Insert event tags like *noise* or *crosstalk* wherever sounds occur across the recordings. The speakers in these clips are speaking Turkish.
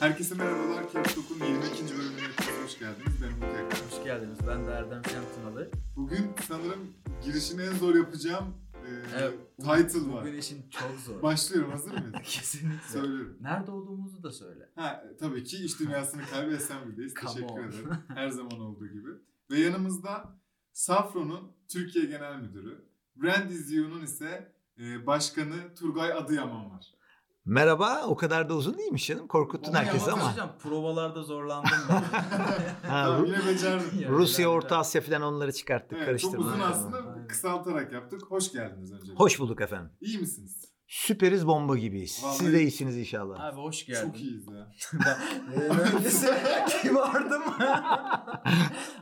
Herkese merhabalar. Capstock'un 22. bölümüne hoş geldiniz. Ben Umut. Hoş geldiniz. Ben de Erdem Şentınalı. Bugün sanırım girişini en zor yapacağım e, Evet, title var. Bugün işin çok *laughs* zor. Başlıyorum hazır mıyız? *laughs* Kesinlikle. Söylüyorum. Nerede olduğumuzu da söyle. Ha, e, tabii ki iş dünyasını kalbi Assembly'deyiz. *laughs* Come Teşekkür ederim. Her zaman olduğu gibi. Ve yanımızda Safron'un Türkiye Genel Müdürü, Brandizyu'nun ise e, başkanı Turgay Adıyaman var. Merhaba, o kadar da uzun değilmiş canım. Korkuttun herkesi ama. Hocam provalarda zorlandım *laughs* ben. Ha, tamam, Ru- yine becerdim. Ya, *laughs* Rusya, Orta Asya falan onları çıkarttık, Evet, çok uzun aslında Aynen. kısaltarak yaptık. Hoş geldiniz önce. Hoş bulduk efendim. İyi misiniz? Süperiz bomba gibiyiz. Vallahi- Siz de iyisiniz inşallah. Abi hoş geldin. Çok iyiyiz ya. *laughs* Öyleyse *laughs* kibardım. *laughs*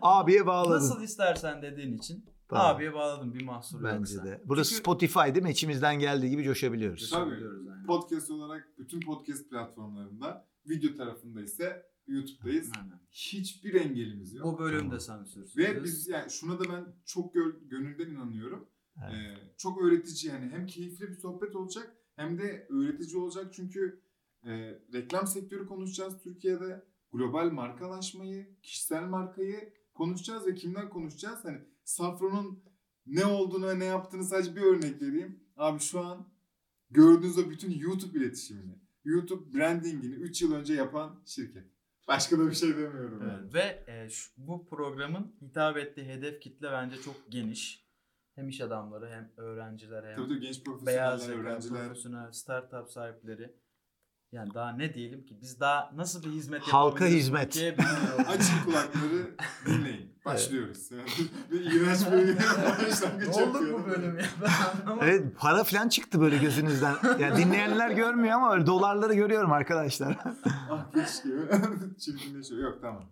Abiye bağladın. Nasıl istersen dediğin için Tamam. abiye bağladım bir mahsur Bence yoksa. de. Burası Çünkü- Spotify değil mi? İçimizden geldiği gibi coşabiliyoruz. Tabii. Yani. Podcast olarak bütün podcast platformlarında, video tarafında ise YouTube'dayız. Aynen. Hiçbir engelimiz yok. Bu bölümde sansürsüz. Ve biz yani şuna da ben çok gö- gönülden inanıyorum. Evet. Ee, çok öğretici yani hem keyifli bir sohbet olacak hem de öğretici olacak çünkü e, reklam sektörü konuşacağız Türkiye'de. Global markalaşmayı, kişisel markayı konuşacağız ve kimden konuşacağız? Hani Safron'un ne olduğunu ve ne yaptığını sadece bir örnek vereyim. Abi şu an gördüğünüz o bütün YouTube iletişimini, YouTube brandingini 3 yıl önce yapan şirket. Başka da bir şey demiyorum. yani. Evet. Ve e, şu, bu programın hitap ettiği hedef kitle bence çok geniş. Hem iş adamları hem öğrenciler hem Tabii tabii genç profesyoneller, beyaz öğrenciler. profesyonel, startup sahipleri. Yani daha ne diyelim ki biz daha nasıl bir hizmet Halka hizmet. *laughs* Açın kulakları dinleyin. Başlıyoruz. Yani *laughs* bir iğrenç bir başlangıç *laughs* ne oldu bu bölüm ya ben anlamadım. Evet para falan çıktı böyle gözünüzden. Yani dinleyenler görmüyor ama öyle dolarları görüyorum arkadaşlar. ah keşke. Çirkinleşiyor. Yok tamam.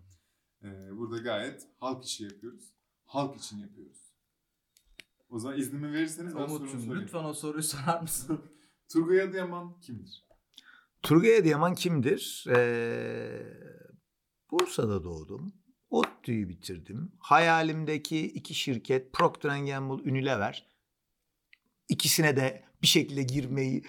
Ee, burada gayet halk işi yapıyoruz. Halk için yapıyoruz. O zaman iznimi verirseniz ben sorumu Umut'cum sorayım. lütfen o soruyu sorar mısın? *laughs* Turgay Adıyaman kimdir? Turgay Adıyaman kimdir? Ee, Bursa'da doğdum. ODTÜ'yü bitirdim. Hayalimdeki iki şirket Procter Gamble, Unilever. İkisine de bir şekilde girmeyi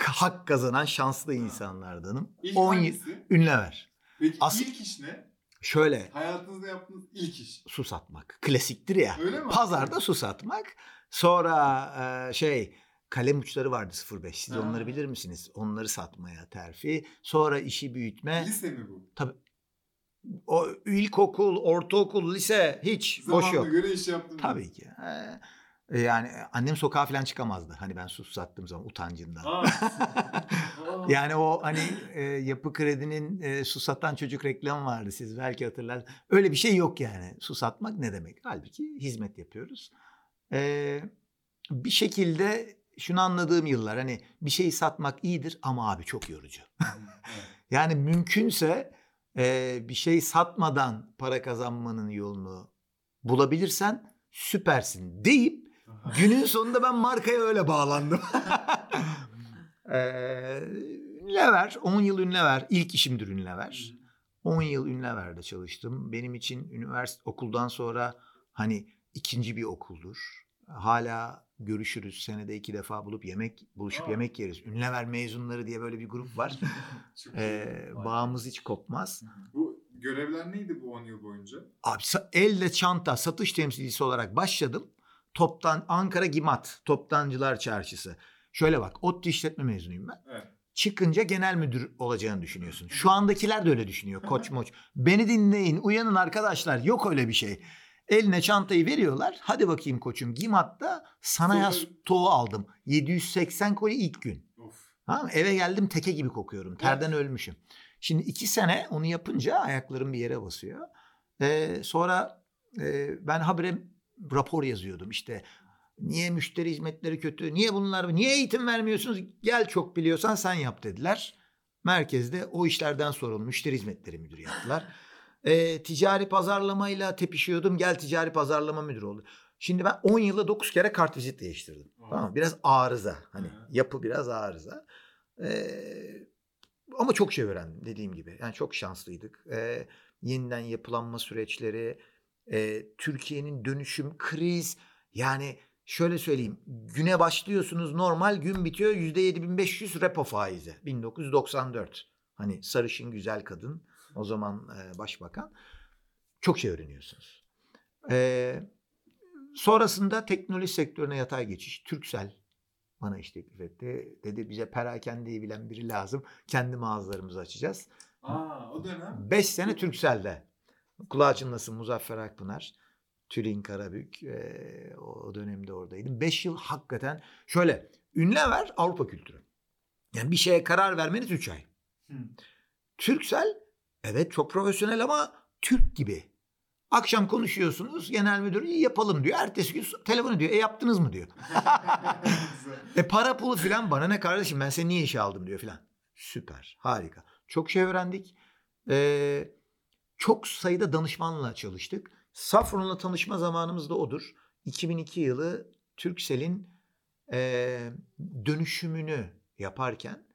hak kazanan şanslı insanlardanım. İlk 10 yıl hangisi? Unilever. Peki As- ilk iş ne? Şöyle Hayatınızda yaptığınız ilk iş. su satmak. Klasiktir ya. Öyle mi? Pazarda su satmak. Sonra e, şey kalem uçları vardı 05. Siz Ha. onları bilir misiniz? Onları satmaya terfi. Sonra işi büyütme. Lise mi bu? O ilkokul, ortaokul, lise hiç boş Zamanına yok. göre iş yaptım. Tabii ki. Ee, yani annem sokağa falan çıkamazdı. Hani ben su sattığım zaman utancından. Aa. *laughs* Yani o hani e, yapı kredinin e, su satan çocuk reklamı vardı siz belki hatırlarsınız. Öyle bir şey yok yani. Su satmak ne demek? Halbuki hizmet yapıyoruz. Ee, bir şekilde şunu anladığım yıllar hani bir şeyi satmak iyidir ama abi çok yorucu. *laughs* Yani mümkünse e, bir şey satmadan para kazanmanın yolunu bulabilirsen süpersin deyip. Günün sonunda ben markaya öyle bağlandım. *laughs* ee, Ünlever, 10 yıl Ünlever, ilk işimdir Ünlever. 10 yıl Ünlever'de çalıştım. Benim için üniversite okuldan sonra hani ikinci bir okuldur. Hala görüşürüz. Senede iki defa bulup yemek buluşup Aa. yemek yeriz. Ünlever mezunları diye böyle bir grup var. *laughs* Ee, bağımız hiç kopmaz. Bu görevler neydi bu 10 yıl boyunca? Abi elle çanta satış temsilcisi olarak başladım. Toptan Ankara Gimat, Toptancılar Çarşısı. Şöyle bak, ODTÜ işletme mezunuyum ben. Evet. Çıkınca genel müdür olacağını düşünüyorsun. Şu andakiler de öyle düşünüyor. Koç moç. Beni dinleyin, uyanın arkadaşlar. Yok öyle bir şey. Eline çantayı veriyorlar. Hadi bakayım koçum. Gimat'ta sana yaz Sonra- stoğu aldım. 780 koli ilk gün. Of. Tamam? Eve geldim teke gibi kokuyorum. Terden ölmüşüm. Şimdi iki sene onu yapınca ayaklarım bir yere basıyor. Ee, sonra e, ben habire rapor yazıyordum. İşte niye müşteri hizmetleri kötü? Niye bunlar? Niye eğitim vermiyorsunuz? Gel çok biliyorsan sen yap dediler. Merkezde o işlerden sorumlu müşteri hizmetleri müdürü yaptılar. *laughs* Ee, ticari pazarlamayla tepişiyordum. Gel ticari pazarlama müdürü oldu. Şimdi ben 10 yılda 9 kere kartvizit değiştirdim. Aa. Tamam mı? Biraz arıza. Hani Hı. yapı biraz arıza. Ee, ama çok şey öğrendim dediğim gibi. Yani çok şanslıydık. Ee, yeniden yapılanma süreçleri, e, Türkiye'nin dönüşüm, kriz. Yani şöyle söyleyeyim. Güne başlıyorsunuz normal gün bitiyor %7500 repo faizi. 1994. Hani sarışın güzel kadın o zaman e, başbakan. Çok şey öğreniyorsunuz. E, sonrasında teknoloji sektörüne yatay geçiş. Türksel bana iş teklif etti. Dedi bize perakendeyi bilen biri lazım. Kendi mağazalarımızı açacağız. Aa o dönem. 5 sene Türksel'de. Kulağı çınlasın Muzaffer Akpınar. Tülin Karabük. eee, o dönemde oradaydım. 5 yıl hakikaten şöyle Ünlever Avrupa kültürü. Yani bir şeye karar vermeniz 3 ay. Hı. Türksel evet çok profesyonel ama Türk gibi. Akşam konuşuyorsunuz genel müdür iyi yapalım diyor. Ertesi gün telefon ediyor. E yaptınız mı diyor. *laughs* E para pulu filan bana ne kardeşim ben seni niye işe aldım diyor filan. Süper harika. Çok şey öğrendik. Ee, çok sayıda danışmanla çalıştık. Safron'la tanışma zamanımız da odur. 2002 yılı Turkcell'in e, dönüşümünü yaparken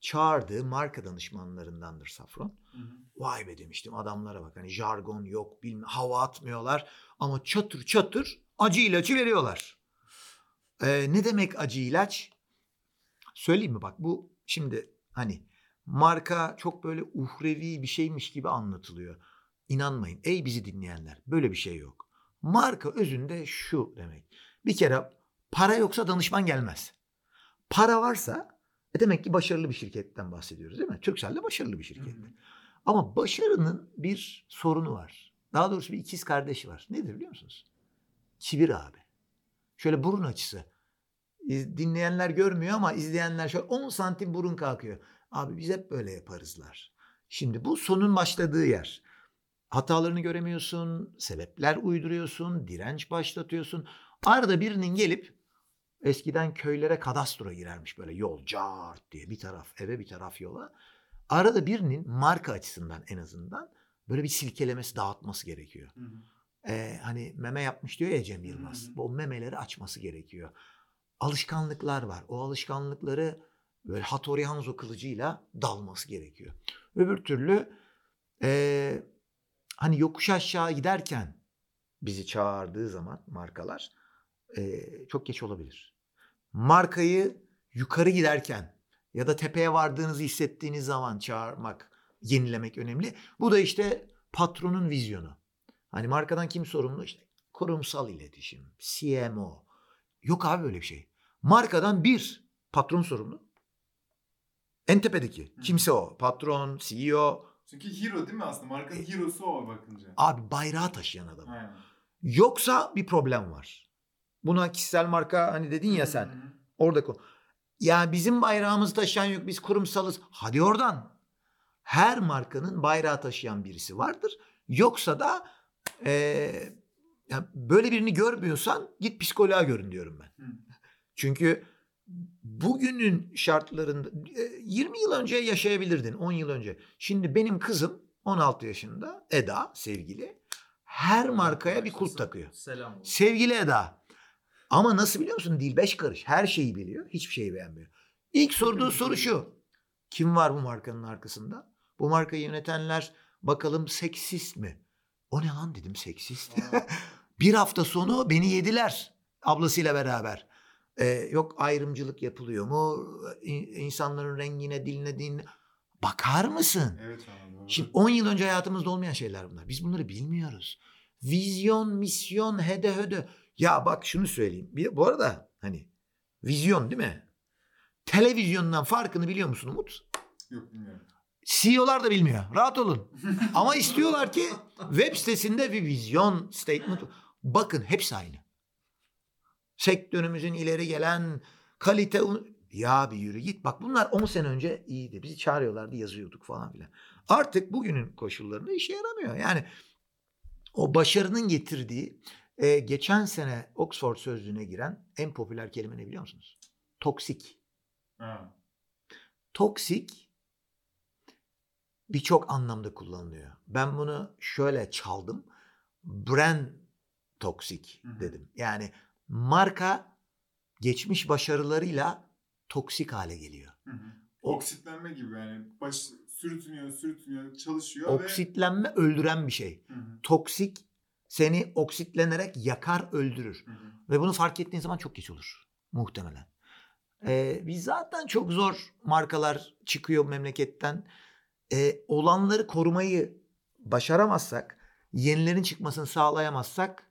çağırdığı marka danışmanlarındandır Safron. Hı hı. Vay be demiştim adamlara bak hani jargon yok bilmem hava atmıyorlar ama çatır çatır acı ilacı veriyorlar. Ee, ne demek acı ilaç? Söyleyeyim mi bak bu şimdi hani marka çok böyle uhrevi bir şeymiş gibi anlatılıyor. İnanmayın ey bizi dinleyenler böyle bir şey yok. Marka özünde şu demek. Bir kere para yoksa danışman gelmez. Para varsa e demek ki başarılı bir şirketten bahsediyoruz değil mi? Turkcell de başarılı bir şirket. hı. Ama başarının bir sorunu var. Daha doğrusu bir ikiz kardeşi var. Nedir biliyor musunuz? Kibir abi. Şöyle burun açısı. Dinleyenler görmüyor ama izleyenler şöyle 10 santim burun kalkıyor. Abi biz hep böyle yaparızlar. Şimdi bu sonun başladığı yer. Hatalarını göremiyorsun, sebepler uyduruyorsun, direnç başlatıyorsun. Arada birinin gelip eskiden köylere kadastro girermiş böyle yol cart diye bir taraf eve bir taraf yola. Arada birinin marka açısından en azından böyle bir silkelemesi dağıtması gerekiyor. Hı hı. Ee, hani meme yapmış diyor ya Cem Yılmaz. Hı hı. O memeleri açması gerekiyor. Alışkanlıklar var. O alışkanlıkları böyle Hattori Hanzo kılıcıyla dalması gerekiyor. Öbür türlü ee, hani yokuş aşağı giderken bizi çağırdığı zaman markalar ee, çok geç olabilir. Markayı yukarı giderken ya da tepeye vardığınızı hissettiğiniz zaman çağırmak, yenilemek önemli. Bu da işte patronun vizyonu. Hani markadan kim sorumlu? İşte kurumsal iletişim, CMO. Yok abi böyle bir şey. Markadan bir patron sorumlu. En tepedeki. Kimse o. Patron, CEO. Çünkü hero değil mi aslında? Markanın hero'su o bakınca. Abi bayrağı taşıyan adam. Aynen. Yoksa bir problem var. Buna kişisel marka hani dedin ya sen. Orada ko- ya bizim bayrağımızı taşıyan yok biz kurumsalız. Hadi oradan. Her markanın bayrağı taşıyan birisi vardır. Yoksa da eee, ya böyle birini görmüyorsan git psikoloğa görün diyorum ben. Hı. Çünkü bugünün şartlarında e, 20 yıl önce yaşayabilirdin 10 yıl önce. Şimdi benim kızım 16 yaşında Eda sevgili her markaya bir kulp takıyor. Selam olsun. Sevgili Eda. Ama nasıl biliyor musun? Dil beş karış. Her şeyi biliyor. Hiçbir şeyi beğenmiyor. İlk sorduğu soru şu. Kim var bu markanın arkasında? Bu markayı yönetenler bakalım seksist mi? O ne lan dedim seksist. *laughs* Bir hafta sonu beni yediler ablasıyla beraber. Ee, yok ayrımcılık yapılıyor mu? İnsanların rengine, diline, dinine. Bakar mısın? Evet abi. Şimdi 10 yıl önce hayatımızda olmayan şeyler bunlar. Biz bunları bilmiyoruz. Vizyon, misyon, hede höde. Ya bak şunu söyleyeyim. Bir, bu arada hani vizyon değil mi? Televizyondan farkını biliyor musun Umut? Yok bilmiyorum. CEO'lar da bilmiyor. Rahat olun. Ama istiyorlar ki web sitesinde bir vizyon statement. Bakın hepsi aynı. Sektörümüzün ileri gelen kalite ya bir yürü git. Bak bunlar 10 sene önce iyiydi. Bizi çağırıyorlardı yazıyorduk falan filan. Artık bugünün koşullarında işe yaramıyor. Yani o başarının getirdiği e, geçen sene Oxford sözlüğüne giren en popüler kelime ne biliyor musunuz? Toksik. Ha. Toksik birçok anlamda kullanılıyor. Ben bunu şöyle çaldım. Brand toksik dedim. Yani marka geçmiş başarılarıyla toksik hale geliyor. Hı hı. O- Oksitlenme gibi yani. Baş, sürtünüyor, sürtünüyor, çalışıyor Oksitlenme öldüren bir şey. ve... Hı hı. Toksik seni oksitlenerek yakar öldürür. Hı hı. Ve bunu fark ettiğin zaman çok geç olur. Muhtemelen. Ee, biz zaten çok zor markalar çıkıyor memleketten. Ee, olanları korumayı başaramazsak, yenilerin çıkmasını sağlayamazsak,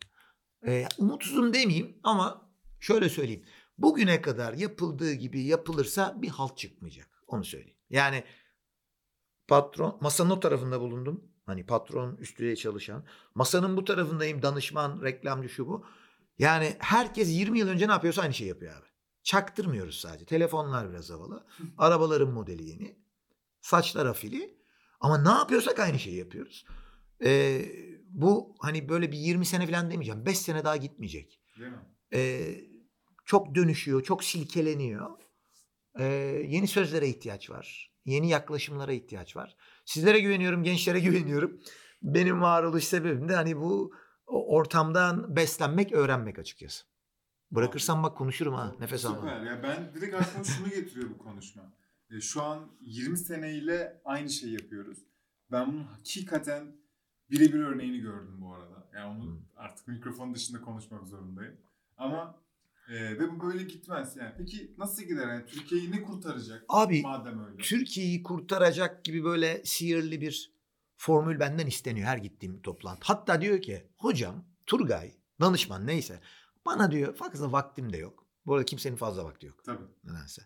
e, umutsuzum demeyeyim ama şöyle söyleyeyim. Bugüne kadar yapıldığı gibi yapılırsa bir halt çıkmayacak. Onu söyleyeyim. Yani patron, masanın o tarafında bulundum. Hani patron üstüne çalışan. Masanın bu tarafındayım danışman, reklamcı şu bu. Yani herkes 20 yıl önce ne yapıyorsa aynı şeyi yapıyor abi. Çaktırmıyoruz sadece. Telefonlar biraz havalı. *laughs* Arabaların modeli yeni. Saçlar afili. Ama ne yapıyorsak aynı şeyi yapıyoruz. Ee, bu hani böyle bir 20 sene falan demeyeceğim. 5 sene daha gitmeyecek. Değil mi? Ee, çok dönüşüyor, çok silkeleniyor. Ee, yeni sözlere ihtiyaç var. Yeni yaklaşımlara ihtiyaç var. Sizlere güveniyorum, gençlere *laughs* güveniyorum. Benim varoluş sebebim de hani bu ortamdan beslenmek, öğrenmek açıkçası. Bırakırsam bak konuşurum ha, nefes Süper. alma. Ya ben direkt aklıma şunu getiriyor bu konuşma. E, şu an 20 seneyle aynı şeyi yapıyoruz. Ben bunun hakikaten birebir örneğini gördüm bu arada. Yani onu Hı. artık mikrofon dışında konuşmak zorundayım. Ama e, ve bu böyle gitmez yani. Peki nasıl gider? Yani Türkiye'yi ne kurtaracak Abi madem öyle? Türkiye'yi kurtaracak gibi böyle sihirli bir formül benden isteniyor her gittiğim toplantı. Hatta diyor ki hocam Turgay danışman neyse bana diyor fazla vaktim de yok. Bu arada kimsenin fazla vakti yok Tabii. nedense.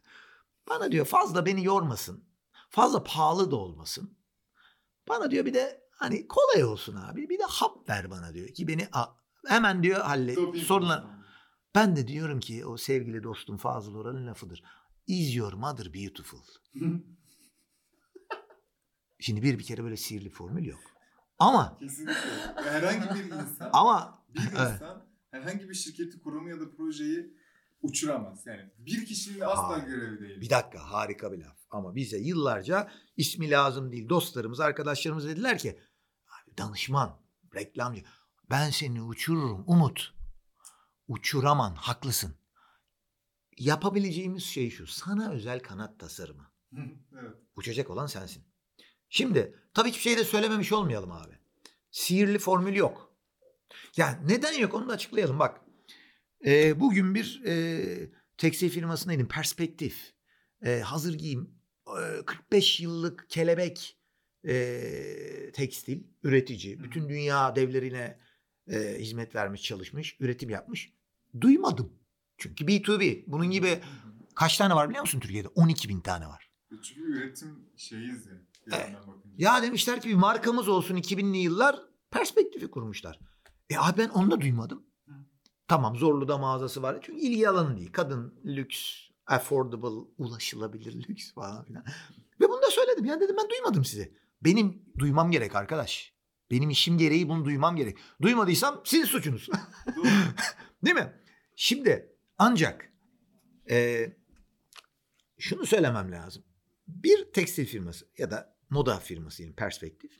Bana diyor fazla beni yormasın. Fazla pahalı da olmasın. Bana diyor bir de hani kolay olsun abi. Bir de hap ver bana diyor ki beni hemen diyor hallet. Sorunlar. Ben de diyorum ki o sevgili dostum Fazıl Oral'ın lafıdır. Is your mother beautiful? *laughs* Şimdi bir bir kere böyle sihirli formül yok. Ama Kesinlikle. Herhangi bir insan ama bir Evet. insan herhangi bir şirketi, kurumu ya da projeyi uçuramaz. Yani bir kişinin asla Hayır. görevi değil. bir dakika harika bir laf. Ama bize yıllarca ismi lazım değil dostlarımız arkadaşlarımız dediler ki danışman reklamcı ben seni uçururum Umut. Uçuraman haklısın. Yapabileceğimiz şey şu sana özel kanat tasarımı. evet. Uçacak olan sensin. Şimdi tabii hiçbir şey de söylememiş olmayalım abi. Sihirli formül yok. Yani neden yok onu da açıklayalım bak. Ee, bugün bir e, tekstil firmasındaydım. Perspektif. E, hazır giyim. e, 45 yıllık kelebek e, tekstil üretici. Bütün dünya devlerine e, hizmet vermiş, çalışmış, üretim yapmış. Duymadım. Çünkü B2B. Bunun gibi kaç tane var biliyor musun Türkiye'de? 12 bin tane var. Çünkü üretim şeyiz ya. Evet. Ya demişler ki bir markamız olsun 2000'li yıllar perspektifi kurmuşlar. E abi ben onu da duymadım. Hı. Tamam Zorlu'da mağazası var. Çünkü ilgi alanı değil. Kadın lüks, affordable, ulaşılabilir lüks falan filan. Ve bunu da söyledim. Ya dedim ben duymadım sizi. Benim duymam gerek arkadaş. Benim işim gereği bunu duymam gerek. Duymadıysam sizin suçunuz. *laughs* Değil mi? Şimdi ancak e, şunu söylemem lazım. Bir tekstil firması ya da moda firması yani perspektif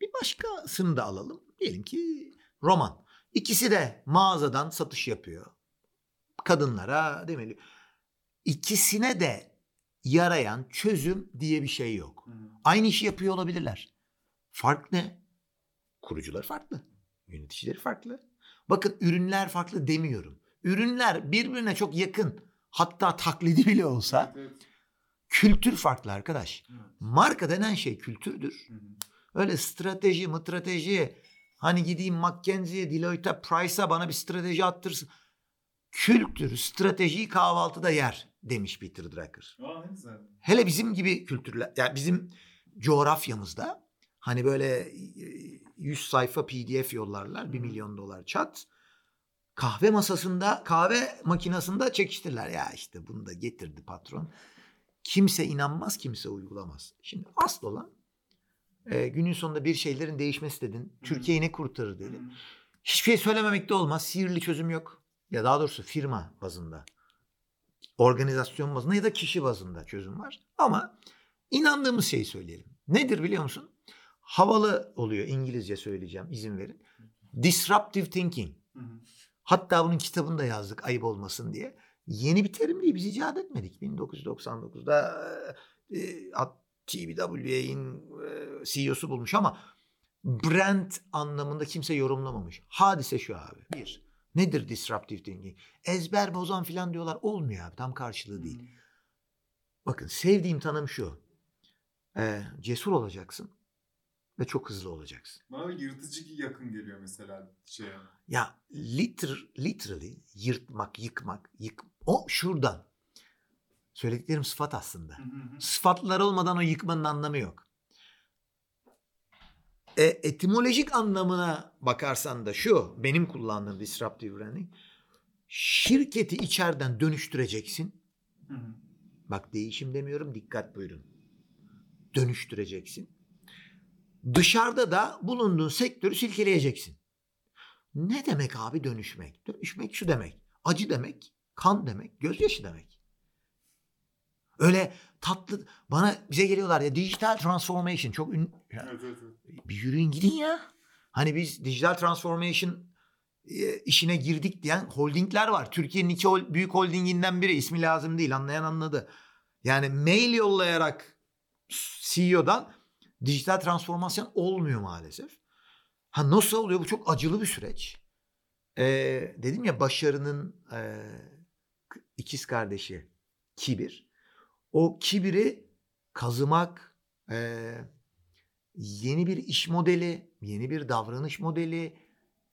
bir başkasını da alalım. Diyelim ki roman. İkisi de mağazadan satış yapıyor. Kadınlara değil mi? İkisine de yarayan çözüm diye bir şey yok. Hı. Aynı işi yapıyor olabilirler. Fark ne? Kurucular farklı. Yöneticileri farklı. Bakın ürünler farklı demiyorum. Ürünler birbirine çok yakın. Hatta taklidi bile olsa Evet, kültür farklı arkadaş. Evet. Marka denen şey kültürdür. Hı hı. Öyle strateji, strateji. Hani gideyim McKinsey'e, Deloitte'a, Price'a bana bir strateji attırsın. Kültür, stratejiyi kahvaltıda yer demiş Peter Drucker. Aa ne güzel. Hele bizim gibi kültürler, yani bizim coğrafyamızda hani böyle e, 100 sayfa pdf yollarlar, 1 milyon dolar çat. Kahve masasında, kahve makinasında çekiştirler. Ya işte bunu da getirdi patron. Kimse inanmaz, kimse uygulamaz. Şimdi asıl olan e, günün sonunda bir şeylerin değişmesi dedin. Türkiye'yi ne kurtarır dedin. Hiçbir şey söylememek de olmaz. Sihirli çözüm yok. Ya daha doğrusu firma bazında. Organizasyon bazında ya da kişi bazında çözüm var. Ama inandığımız şeyi söyleyelim. Nedir biliyor musun? Havalı oluyor İngilizce söyleyeceğim izin verin. Disruptive thinking. Hı hı. Hatta bunun kitabını da yazdık ayıp olmasın diye. Yeni bir terim değil biz icat etmedik. 1999'da e, e, CEO'su bulmuş ama brand anlamında kimse yorumlamamış. Hadise şu abi. Bir, Nedir disruptive thinking? Ezber bozan falan diyorlar. Olmuyor abi. Tam karşılığı değil. Bakın sevdiğim tanım şu. Ee, cesur olacaksın ve çok hızlı olacaksın. Bana yırtıcı yakın geliyor mesela şey. Ya liter, literally yırtmak, yıkmak, yık o şuradan. Söylediklerim sıfat aslında. Sıfatlar olmadan o yıkmanın anlamı yok. E, etimolojik anlamına bakarsan da şu benim kullandığım disruptive branding şirketi içeriden dönüştüreceksin. Bak değişim demiyorum dikkat buyurun. Dönüştüreceksin. Dışarıda da bulunduğun sektörü silkeleyeceksin. Ne demek abi dönüşmek? Dönüşmek şu demek. Acı demek, kan demek, gözyaşı demek. Öyle tatlı bana bize geliyorlar ya dijital transformation çok ün... Ya, Evet, evet, evet. bir yürüyün gidin ya. Hani biz dijital transformation e, işine girdik diyen holdingler var. Türkiye'nin iki hol- büyük holdinginden biri ismi lazım değil anlayan anladı. Yani mail yollayarak CEO'dan dijital transformasyon olmuyor maalesef. Ha nasıl oluyor? Bu çok acılı bir süreç. Ee, dedim ya başarının e, ikiz kardeşi kibir. O kibiri kazımak, e, yeni bir iş modeli, yeni bir davranış modeli,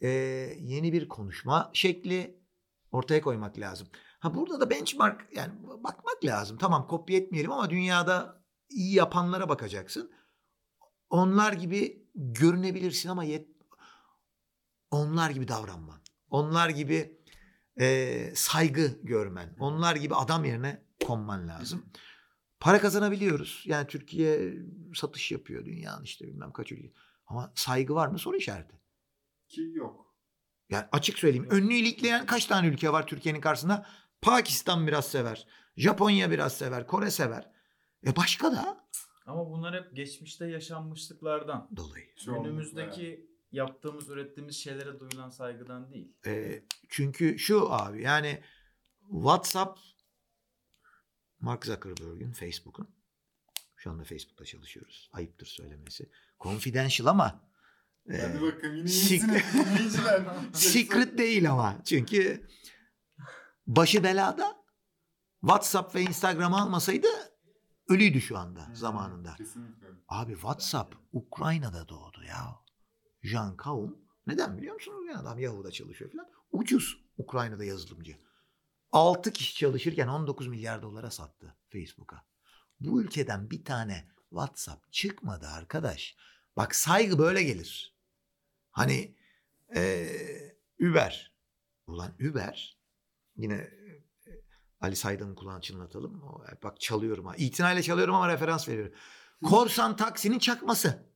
e, yeni bir konuşma şekli ortaya koymak lazım. Ha burada da benchmark yani bakmak lazım. Tamam kopya etmeyelim ama dünyada iyi yapanlara bakacaksın. Onlar gibi görünebilirsin ama yet onlar gibi davranman. Onlar gibi e, saygı görmen. Onlar gibi adam yerine konman lazım. Para kazanabiliyoruz. Yani Türkiye satış yapıyor dünyanın işte bilmem kaç ülke. Ama saygı var mı soru işareti. Ki yok. Yani açık söyleyeyim. Önünü ilikleyen kaç tane ülke var Türkiye'nin karşısında? Pakistan biraz sever. Japonya biraz sever. Kore sever. E başka da Ama bunlar hep geçmişte yaşanmışlıklardan. dolayı. Çoğunlukla Günümüzdeki yaptığımız, ürettiğimiz şeylere duyulan saygıdan değil. E, çünkü şu abi yani WhatsApp Mark Zuckerberg'in Facebook'un şu anda Facebook'ta çalışıyoruz. Ayıptır söylemesi. Confidential ama e, Hadi bakalım yine sik- *laughs* secret değil ama. Çünkü başı belada WhatsApp ve Instagram almasaydı ölüydü şu anda zamanında. Kesinlikle. Abi WhatsApp Ukrayna'da doğdu ya. Jan Kaum. Neden biliyor musunuz? Ya adam Yahoo'da çalışıyor falan. Ucuz Ukrayna'da yazılımcı. 6 kişi çalışırken 19 milyar dolara sattı Facebook'a. Bu ülkeden bir tane WhatsApp çıkmadı arkadaş. Bak saygı böyle gelir. Hani eee Uber. Ulan Uber yine e, Ali Saydam'ın kulağını çınlatalım. O, bak çalıyorum ha. İtinayla çalıyorum ama referans veriyorum. Korsan taksinin çakması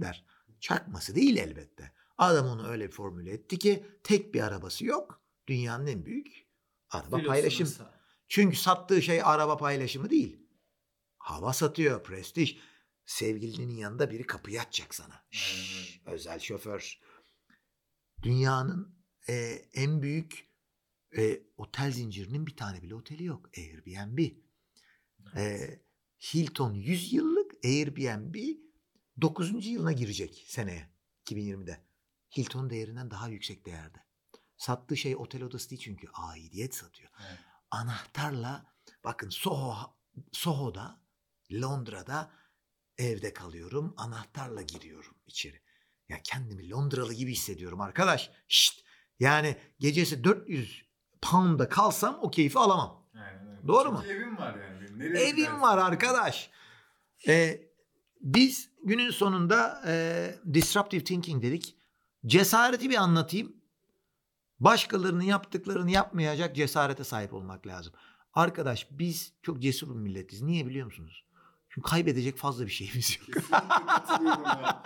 der. Çakması değil elbette. Adam onu öyle formüle etti ki tek bir arabası yok. Dünyanın en büyük araba paylaşım. Çünkü sattığı şey araba paylaşımı değil. Hava satıyor, prestij. Sevgilinin yanında biri kapıyı açacak sana. Şşş, özel şoför. Dünyanın e, en büyük e, otel zincirinin bir tane bile oteli yok. Airbnb. E, Hilton 100 yıllık Airbnb 9. yılına girecek seneye 2020'de. Hilton değerinden daha yüksek değerde. Sattığı şey otel odası değil çünkü aidiyet satıyor. Evet. Anahtarla bakın Soho Soho'da Londra'da evde kalıyorum. Anahtarla giriyorum içeri. Ya kendimi Londralı gibi hissediyorum arkadaş. Şşt. Yani gecesi 400 pound'a kalsam o keyfi alamam. Aynen öyle. Doğru Çünkü evim var yani. Nereye Evim gidersin? var arkadaş. Ee, biz günün sonunda e, disruptive thinking dedik. Cesareti bir anlatayım. Başkalarının yaptıklarını yapmayacak cesarete sahip olmak lazım. Arkadaş biz çok cesur bir milletiz. Niye biliyor musunuz? Çünkü kaybedecek fazla bir şeyimiz yok. Katılıyorum ya.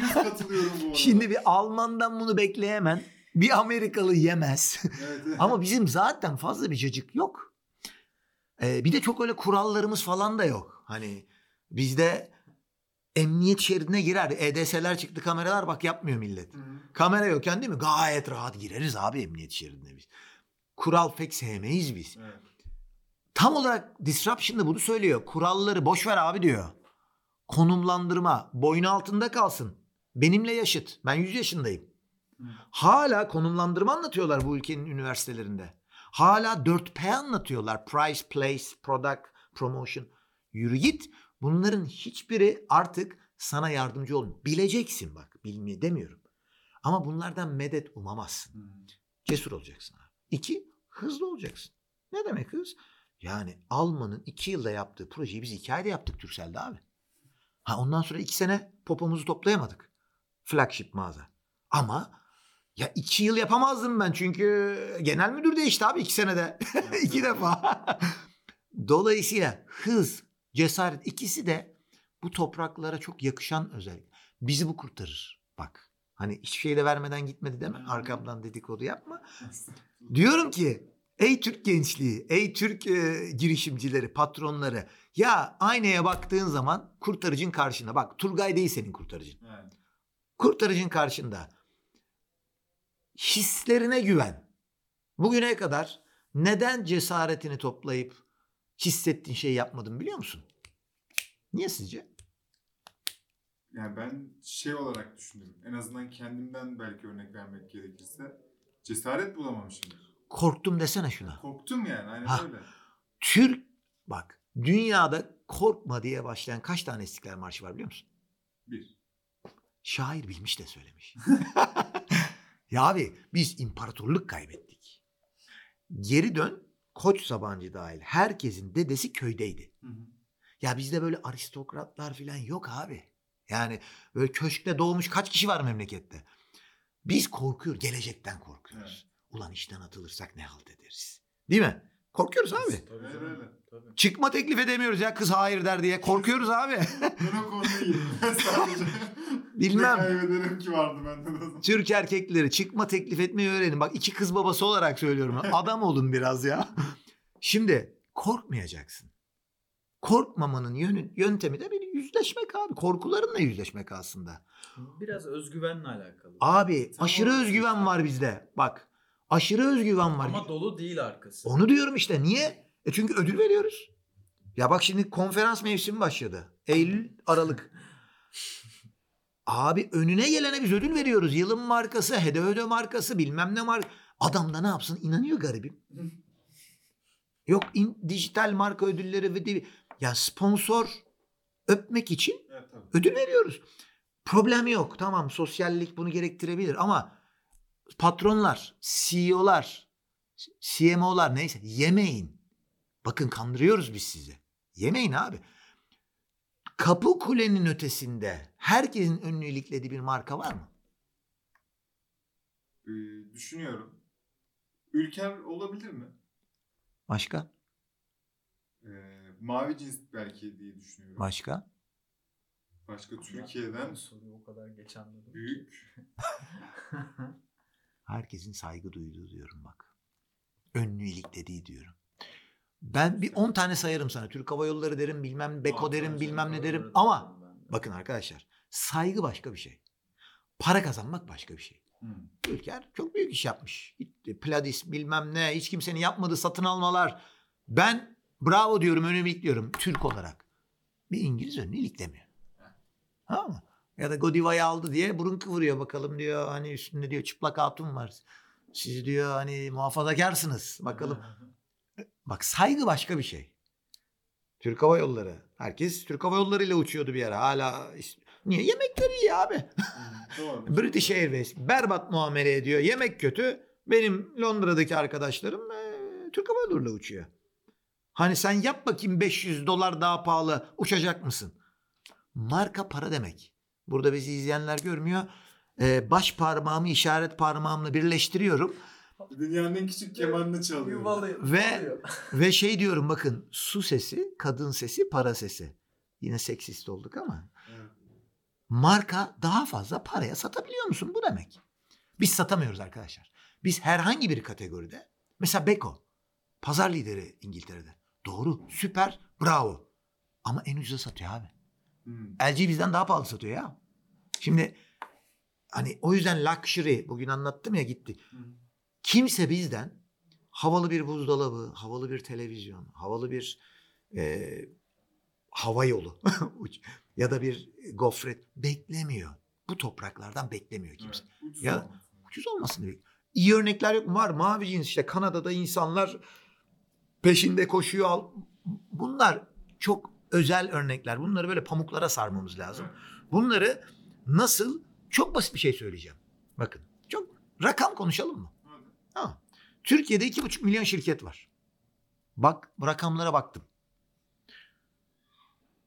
Yüz katılıyorum bu arada. Şimdi bir Alman'dan bunu bekleyemen bir Amerikalı yemez. Evet, evet. *laughs* Ama bizim zaten fazla bir cacık yok. Ee, bir de çok öyle kurallarımız falan da yok. Hani bizde emniyet şeridine girer. EDS'ler çıktı kameralar bak yapmıyor millet. Hı. Kamera yokken değil mi? Gayet rahat gireriz abi emniyet şeridine biz. Kural pek sevmeyiz biz. Evet. Tam olarak disruption da bunu söylüyor. Kuralları boş ver abi diyor. Konumlandırma boyun altında kalsın. Benimle yaşıt. Ben 100 yaşındayım. Hala konumlandırma anlatıyorlar bu ülkenin üniversitelerinde. Hala 4P anlatıyorlar. Price, place, product, promotion. Yürü git. Bunların hiçbiri artık sana yardımcı olmuyor. Bileceksin bak. Bilmiyor demiyorum. Ama bunlardan medet umamazsın. Cesur olacaksın. abi. İki, hızlı olacaksın. Ne demek hız? Yani Alman'ın iki yılda yaptığı projeyi biz iki ayda yaptık Türkcell'de abi. Ha ondan sonra iki sene popomuzu toplayamadık. Flagship mağaza. Ama ya iki yıl yapamazdım ben çünkü genel müdür değişti abi iki senede. *laughs* iki defa. Dolayısıyla hız, cesaret ikisi de bu topraklara çok yakışan özellik. Bizi bu kurtarır. Bak hani hiçbir şey de vermeden gitmedi deme. Arkamdan dedikodu yapma. Diyorum ki ey Türk gençliği, ey Türk e, girişimcileri, patronları ya aynaya baktığın zaman kurtarıcın karşında. Bak Turgay değil senin kurtarıcın. Evet. Kurtarıcın karşında. Hislerine güven. Bugüne kadar neden cesaretini toplayıp hissettiğin şeyi yapmadın biliyor musun? Niye sizce? Yani ben şey olarak düşünüyorum. En azından kendimden belki örnek vermek gerekirse cesaret bulamamışımdır. Korktum desene şuna. Korktum yani aynen Ha. öyle. Türk bak dünyada korkma diye başlayan kaç tane İstiklal Marşı var biliyor musun? Bir. Şair bilmiş de söylemiş. *laughs* ya abi biz imparatorluk kaybettik. Geri dön Koç Sabancı dahil herkesin dedesi köydeydi. Hı hı. Ya bizde böyle aristokratlar falan yok abi. Yani böyle köşkte doğmuş kaç kişi var memlekette. Biz korkuyoruz. Gelecekten korkuyoruz. Ulan işten atılırsak ne halt ederiz. Değil mi? Korkuyoruz abi. Tabii öyle. Tabii. Çıkma teklif edemiyoruz ya kız hayır der diye. Korkuyoruz abi. Ben o konuda iyiyim. *laughs* Sadece Bilmem. ne kaybederim ki vardı bende de o zaman. Türk erkekleri çıkma teklif etmeyi öğrenin. Bak iki kız babası olarak söylüyorum. Adam olun biraz ya. Şimdi korkmayacaksın. Korkmamanın yönü, yöntemi de bir yüzleşmek abi. Korkularınla yüzleşmek aslında. Biraz özgüvenle alakalı. Abi Tam aşırı özgüven var bizde. Bak aşırı özgüven var. Ama dolu değil arkası. Onu diyorum işte. Niye? E çünkü ödül veriyoruz. Ya bak şimdi konferans mevsimi başladı. Eylül, Aralık. Abi önüne gelene biz ödül veriyoruz. Yılın markası, hede öde markası, bilmem ne marka. Adam da ne yapsın? İnanıyor garibim. Yok in- dijital marka ödülleri ve di- ya sponsor öpmek için Evet ödül veriyoruz. Problem yok. Tamam sosyallik bunu gerektirebilir ama patronlar, CEO'lar, CMO'lar neyse yemeyin. Bakın kandırıyoruz biz sizi. Yemeyin abi. Kapı kulenin ötesinde herkesin önünü iliklediği bir marka var mı? Ee, düşünüyorum. Ülker olabilir mi? Başka? Ee, mavi cins belki diye düşünüyorum. Başka? Başka Türkiye'den soruyu o kadar geç anladım. büyük. *laughs* Herkesin saygı duyduğu diyorum bak. Önünü iliklediği diyorum. Ben bir 10 tane sayarım sana. Türk Hava Yolları derim, bilmem Beko Aa, derim, bilmem ne derim. Ama bakın arkadaşlar saygı başka bir şey. Para kazanmak başka bir şey. Hı. Ülker çok büyük iş yapmış. Pladis bilmem ne hiç kimsenin yapmadığı satın almalar. Ben bravo diyorum önümü ilikliyorum Türk olarak. Bir İngiliz önünü iliklemiyor. Tamam mı? Ya da Godiva'yı aldı diye burun kıvırıyor bakalım diyor. Hani üstünde diyor çıplak hatun var. Siz diyor hani muhafazakarsınız. Bakalım. Bak saygı başka bir şey. Türk Hava Yolları. Herkes Türk Hava Yolları ile uçuyordu bir ara. Hala niye yemekleri iyi abi? Doğru. *laughs* British Airways berbat muamele ediyor. Yemek kötü. Benim Londra'daki arkadaşlarım eee, Türk Hava Yolları'yla uçuyor. Hani sen yap bakayım 500 dolar daha pahalı uçacak mısın? Marka para demek. Burada bizi izleyenler görmüyor. Eee, baş parmağımı işaret parmağımla birleştiriyorum. Dünyanın en küçük kemanını çalıyor. Yuvalıyor. Ve-. *laughs* Ve şey diyorum bakın su sesi, kadın sesi, para sesi. Yine seksist olduk ama. Evet. Marka daha fazla paraya satabiliyor musun? Bu demek. Biz satamıyoruz arkadaşlar. Biz herhangi bir kategoride mesela Beko pazar lideri İngiltere'de. Doğru, süper, bravo. Ama en ucuza satıyor abi. Hı. LG bizden daha pahalı satıyor ya. Şimdi hani o yüzden luxury bugün anlattım ya gitti. Hı. Kimse bizden havalı bir buzdolabı, havalı bir televizyon, havalı bir e, hava yolu *laughs* ya da bir gofret beklemiyor. Bu topraklardan beklemiyor kimse. Evet. Ucuz Ya- olması. ucuz olmasın diye. İyi örnekler yok mu? Var. Mavi cins işte Kanada'da insanlar peşinde koşuyor. Al- Bunlar çok özel örnekler. Bunları böyle pamuklara sarmamız lazım. Bunları nasıl çok basit bir şey söyleyeceğim. Bakın çok rakam konuşalım mı? Tamam. Türkiye'de iki buçuk milyon şirket var. Bak rakamlara baktım.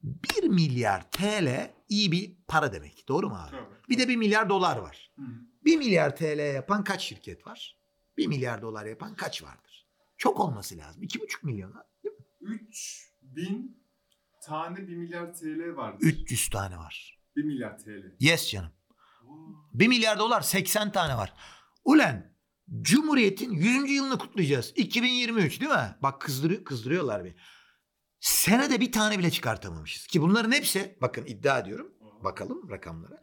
1 milyar TL iyi bir para demek. Doğru mu abi? Tabii. Bir de 1 milyar dolar var. Hı hı. 1 milyar TL yapan kaç şirket var? 1 milyar dolar yapan kaç vardır? Çok olması lazım. 2,5 milyon. ha? 3000 tane 1 milyar TL vardı. 300 tane var. 1 milyar TL. Yes canım. Oo. 1 milyar dolar 80 tane var. Ulen Cumhuriyet'in 100. yılını kutlayacağız. 2023 değil mi? Bak kızdırıyor, kızdırıyorlar bir. Senede bir tane bile çıkartamamışız. Ki bunların hepsi bakın iddia ediyorum. Bakalım rakamlara.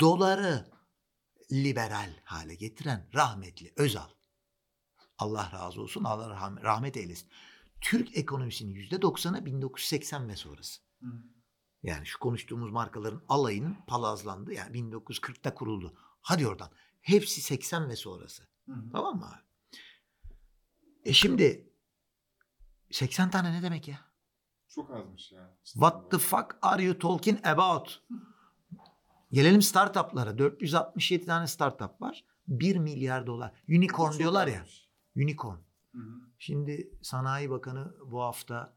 Doları liberal hale getiren rahmetli Özal. Allah razı olsun. Allah rahm- rahmet eylesin. Türk ekonomisinin %90'ı 1980 ve sonrası. Hı. Yani şu konuştuğumuz markaların alayının palazlandı. Yani 1940'ta kuruldu. Hadi oradan. Hepsi 80 ve sonrası. Hı hı. Tamam mı abi? E şimdi 80 tane ne demek ya? Çok azmış ya. What the fuck are you talking about? Gelelim startuplara. 467 tane startup var. 1 milyar dolar. Unicorn Çok diyorlar ya. azmış. Unicorn. Hı hı. Şimdi Sanayi Bakanı bu hafta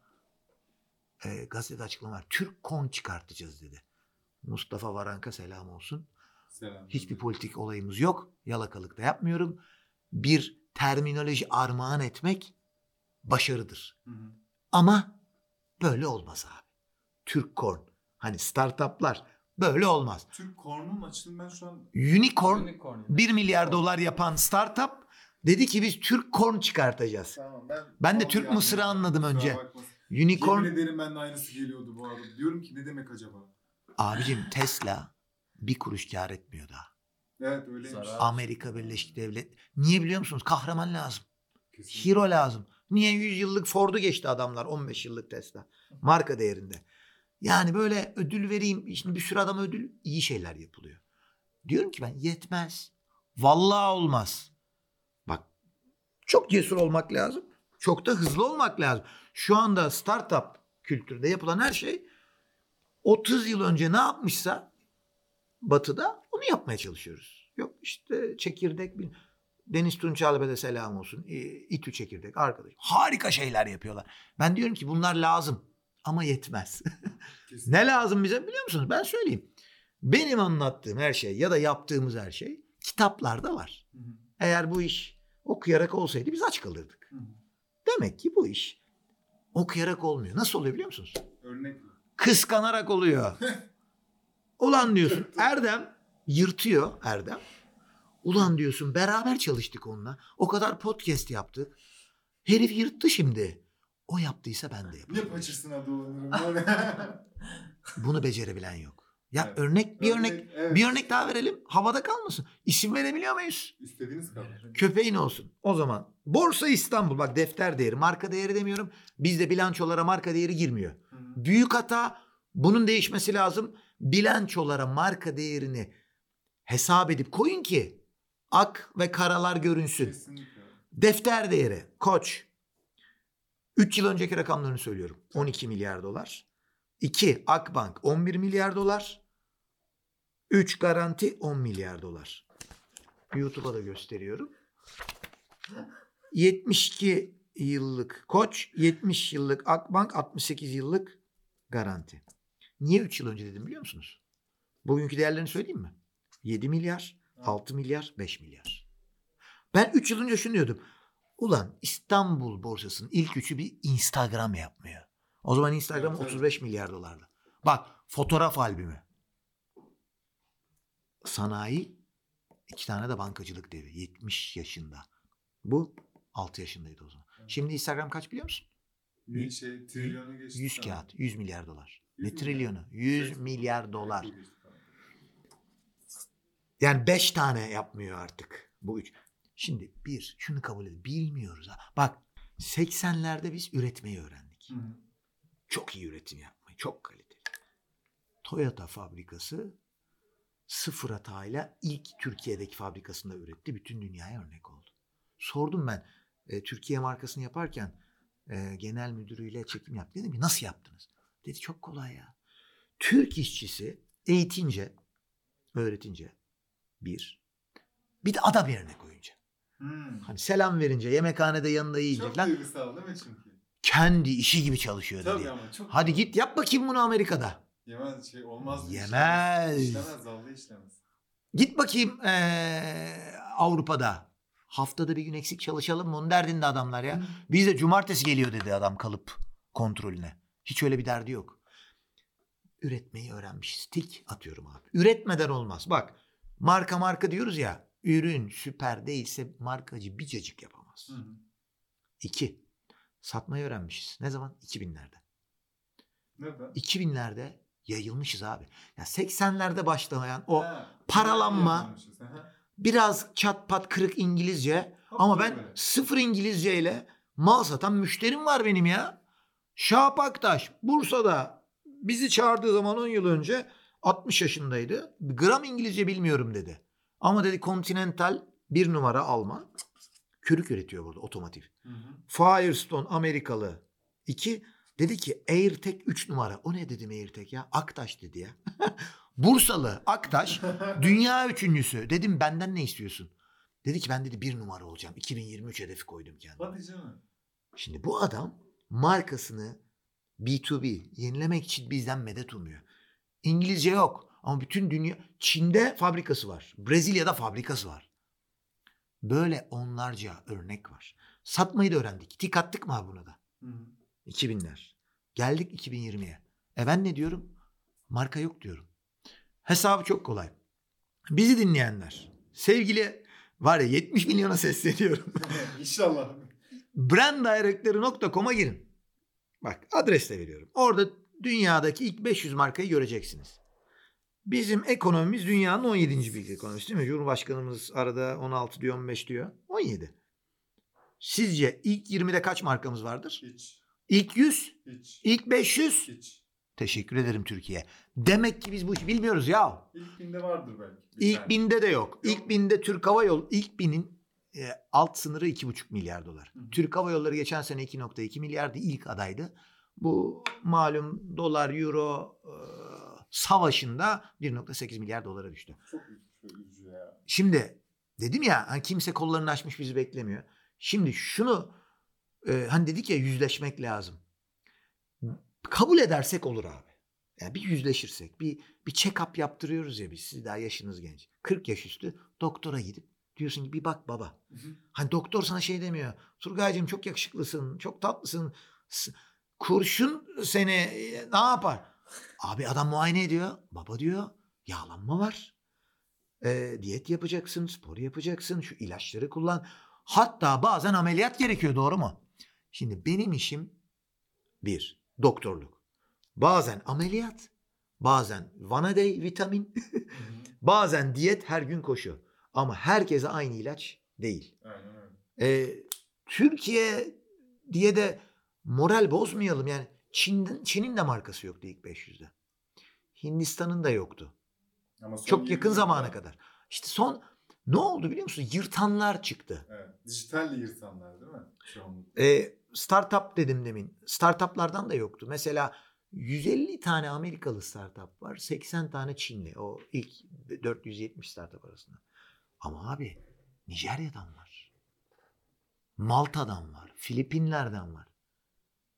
e, gazetede açıklama var. Türk kon çıkartacağız dedi. Mustafa Varank'a selam olsun. Selam. Hiçbir politik olayımız yok. Yalakalık da yapmıyorum. Bir terminoloji armağan etmek başarıdır. Hı hı. Ama böyle olmaz abi. Türk korn. Hani startuplar böyle olmaz. Türk kornun açılımı ben şu an Unicorn Unicorn. 1 milyar dolar yapan startup dedi ki biz Türk korn çıkartacağız. Tamam ben Ben de Türk mısırı anladım önce. Unicorn Yemin ederim ben de aynısı geliyordu bu arada. Diyorum ki ne demek acaba? abicim Tesla bir kuruş kar etmiyor daha. Evet öyleymiş. Amerika Birleşik Devlet. Niye biliyor musunuz? Kahraman lazım. Kesinlikle. Hero lazım. Niye 100 yıllık Ford'u geçti adamlar 15 yıllık Tesla. Marka değerinde. Yani böyle ödül vereyim. Şimdi bir sürü adama ödül iyi şeyler yapılıyor. Diyorum ki ben yetmez. Vallahi olmaz. Bak çok cesur olmak lazım. Çok da hızlı olmak lazım. Şu anda startup kültüründe yapılan her şey 30 yıl önce ne yapmışsa batıda onu yapmaya çalışıyoruz. Yok işte çekirdek bir Deniz Tunçalp'e de selam olsun. İTÜ çekirdek arkadaş. Harika şeyler yapıyorlar. Ben diyorum ki bunlar lazım ama yetmez. *laughs* Ne lazım bize biliyor musunuz? Ben söyleyeyim. Benim anlattığım her şey ya da yaptığımız her şey kitaplarda var. Hı hı. Eğer bu iş okuyarak olsaydı biz aç kalırdık. Hı. Demek ki bu iş okuyarak olmuyor. Nasıl oluyor biliyor musunuz? Örnek. Kıskanarak oluyor. *laughs* Ulan diyorsun Erdem yırtıyor Erdem. Ulan diyorsun beraber çalıştık onunla. O kadar podcast yaptık. Herif yırttı şimdi. O yaptıysa ben de yaparım. paçasına dolanırım? *laughs* Bunu becerebilen yok. Ya Evet. örnek bir örnek evet. bir örnek daha verelim. Havada kalmasın. İsim verebiliyor muyuz? İstediğiniz kadar. Köpeğin olsun. O zaman Borsa İstanbul bak defter değeri, marka değeri demiyorum. Bizde bilançolara marka değeri girmiyor. Hı. Büyük hata bunun değişmesi lazım. Bilançolara marka değerini hesap edip koyun ki ak ve karalar görünsün. Kesinlikle. Defter değeri koç 3 yıl önceki rakamlarını söylüyorum. 12 milyar dolar. 2 Akbank 11 milyar dolar. 3 garanti 10 milyar dolar. YouTube'a da gösteriyorum. 72 yıllık koç, 70 yıllık Akbank, 68 yıllık garanti. Niye 3 yıl önce dedim biliyor musunuz? Bugünkü değerlerini söyleyeyim mi? 7 milyar, 6 milyar, 5 milyar. Ben 3 yıl önce şunu diyordum. Ulan İstanbul borsasının ilk üçü bir Instagram yapmıyor. O zaman Instagram Evet, evet. 35 milyar dolardı. Bak fotoğraf albümü. Sanayi iki tane de bankacılık devi. 70 yaşında. Bu 6 yaşındaydı o zaman. Evet. Şimdi Instagram kaç biliyor musun? Bir şey trilyonu geçti. 100 Tamam. kağıt. 100 milyar dolar. 100 Ne trilyonu? 100 Evet. milyar dolar. Yani 5 tane yapmıyor artık bu üç. Şimdi bir şunu kabul edin. Bilmiyoruz ha. Bak 80'lerde biz üretmeyi öğrendik. Hı. Çok iyi üretim yapmayı. Çok kaliteli. Toyota fabrikası sıfır hatayla ilk Türkiye'deki fabrikasında üretti. Bütün dünyaya örnek oldu. Sordum ben e, Türkiye markasını yaparken e, genel müdürüyle çekim yaptı. Dedim ki nasıl yaptınız? Dedi çok kolay ya. Türk işçisi eğitince, öğretince bir. Bir de adam yerine koyunca. Hmm. Hani selam verince, yemekhanede yanında yiyince Çok falan duygusal değil mi çünkü? kendi işi gibi çalışıyor dedi. Tabii ama çok. Hadi git yap bakayım bunu Amerika'da. Yemez şey olmaz. Yemez. İşlemez. Vallahi işlemez. Git bakayım eee, Avrupa'da. Haftada bir gün eksik çalışalım mı? Onun derdinde adamlar ya. Biz de cumartesi geliyor dedi adam kalıp kontrolüne. Hiç öyle bir derdi yok. Üretmeyi öğrenmişiz. Tik atıyorum abi. Üretmeden olmaz. Bak marka marka diyoruz ya. Ürün süper değilse markacı bir cacık yapamaz. Hı hı. İki. Satmayı öğrenmişiz. Ne zaman? 2000'lerde. Neden? 2000'lerde yayılmışız abi. Ya 80'lerde başlayan o Ha, paralanma- biraz çat pat kırık İngilizce ama ben Böyle. sıfır İngilizceyle mal satan müşterim var benim ya. Şahap Aktaş Bursa'da bizi çağırdığı zaman 10 yıl önce 60 yaşındaydı. Gram İngilizce bilmiyorum dedi. Ama dedi Continental bir numara Alman. Kürük üretiyor burada otomotiv. Hı hı. Firestone Amerikalı 2. Dedi ki AirTag 3 numara. O ne dedim AirTag ya? Aktaş dedi ya. *laughs* Bursalı Aktaş *laughs* dünya üçüncüsü. Dedim benden ne istiyorsun? Dedi ki ben dedi bir numara olacağım. 2023 hedefi koydum kendime. Hadi canım. Şimdi bu adam markasını B2B yenilemek için bizden medet umuyor. İngilizce yok ama bütün dünya Çin'de fabrikası var. Brezilya'da fabrikası var. Böyle onlarca örnek var. Satmayı da öğrendik. Tik attık mı buna da? Hı hı. 2000'ler. Geldik 2020'ye. E ben ne diyorum? Marka yok diyorum. Hesabı çok kolay. Bizi dinleyenler. Sevgili var ya 70 milyona sesleniyorum. *laughs* İnşallah. branddirectları.com'a girin. Bak adres de veriyorum. Orada dünyadaki ilk 500 markayı göreceksiniz. Bizim ekonomimiz dünyanın 17. büyük ekonomisi değil mi? Cumhurbaşkanımız arada 16 diyor 15 diyor. 17. Sizce ilk 20'de kaç markamız vardır? Hiç. İlk 100? Hiç. İlk 500? Hiç. Teşekkür ederim Türkiye. Demek ki biz bu işi bilmiyoruz ya. İlk binde vardır belki. İlk tane. binde de yok. İlk Yok. binde Türk Hava Yolu ilk binin e, alt sınırı 2,5 milyar dolar. Hı. Türk Hava Yolları geçen sene 2,2 milyardı ilk adaydı. Bu malum dolar euro e, savaşında 1,8 milyar dolara düştü. Çok üzücü ya. Şimdi dedim ya hani kimse kollarını açmış bizi beklemiyor. Şimdi şunu e, hani dedik ya yüzleşmek lazım. Kabul edersek olur abi. Yani bir yüzleşirsek, bir bir check-up yaptırıyoruz ya biz. Siz daha yaşınız genç. 40 yaş üstü doktora gidip diyorsun ki bir bak baba. Hı hı. Hani doktor sana şey demiyor. Turgaycığım çok yakışıklısın, çok tatlısın. Kurşun seni ne yapar? Abi adam muayene ediyor. Baba diyor yağlanma var. E, diyet yapacaksın, spor yapacaksın, şu ilaçları kullan. Hatta bazen ameliyat gerekiyor doğru mu? Şimdi benim işim bir, doktorluk. Bazen ameliyat, bazen Vanaday vitamin, *laughs* bazen diyet her gün koşu. Ama herkese aynı ilaç değil. Aynen. Ee, Türkiye diye de moral bozmayalım. Yani Çin'in, Çin'in de markası yoktu ilk 500'de. Hindistan'ın da yoktu. Ama Çok yakın zamana kadar. İşte son ne oldu biliyor musun? Yırtanlar çıktı. Evet. Dijital yırtanlar değil mi? Çoğunluk. Ee, startup dedim demin. Startuplardan da yoktu. Mesela 150 tane Amerikalı startup var. 80 tane Çinli. O ilk 470 startup arasında. Ama abi Nijerya'dan var. Malta'dan var. Filipinler'den var.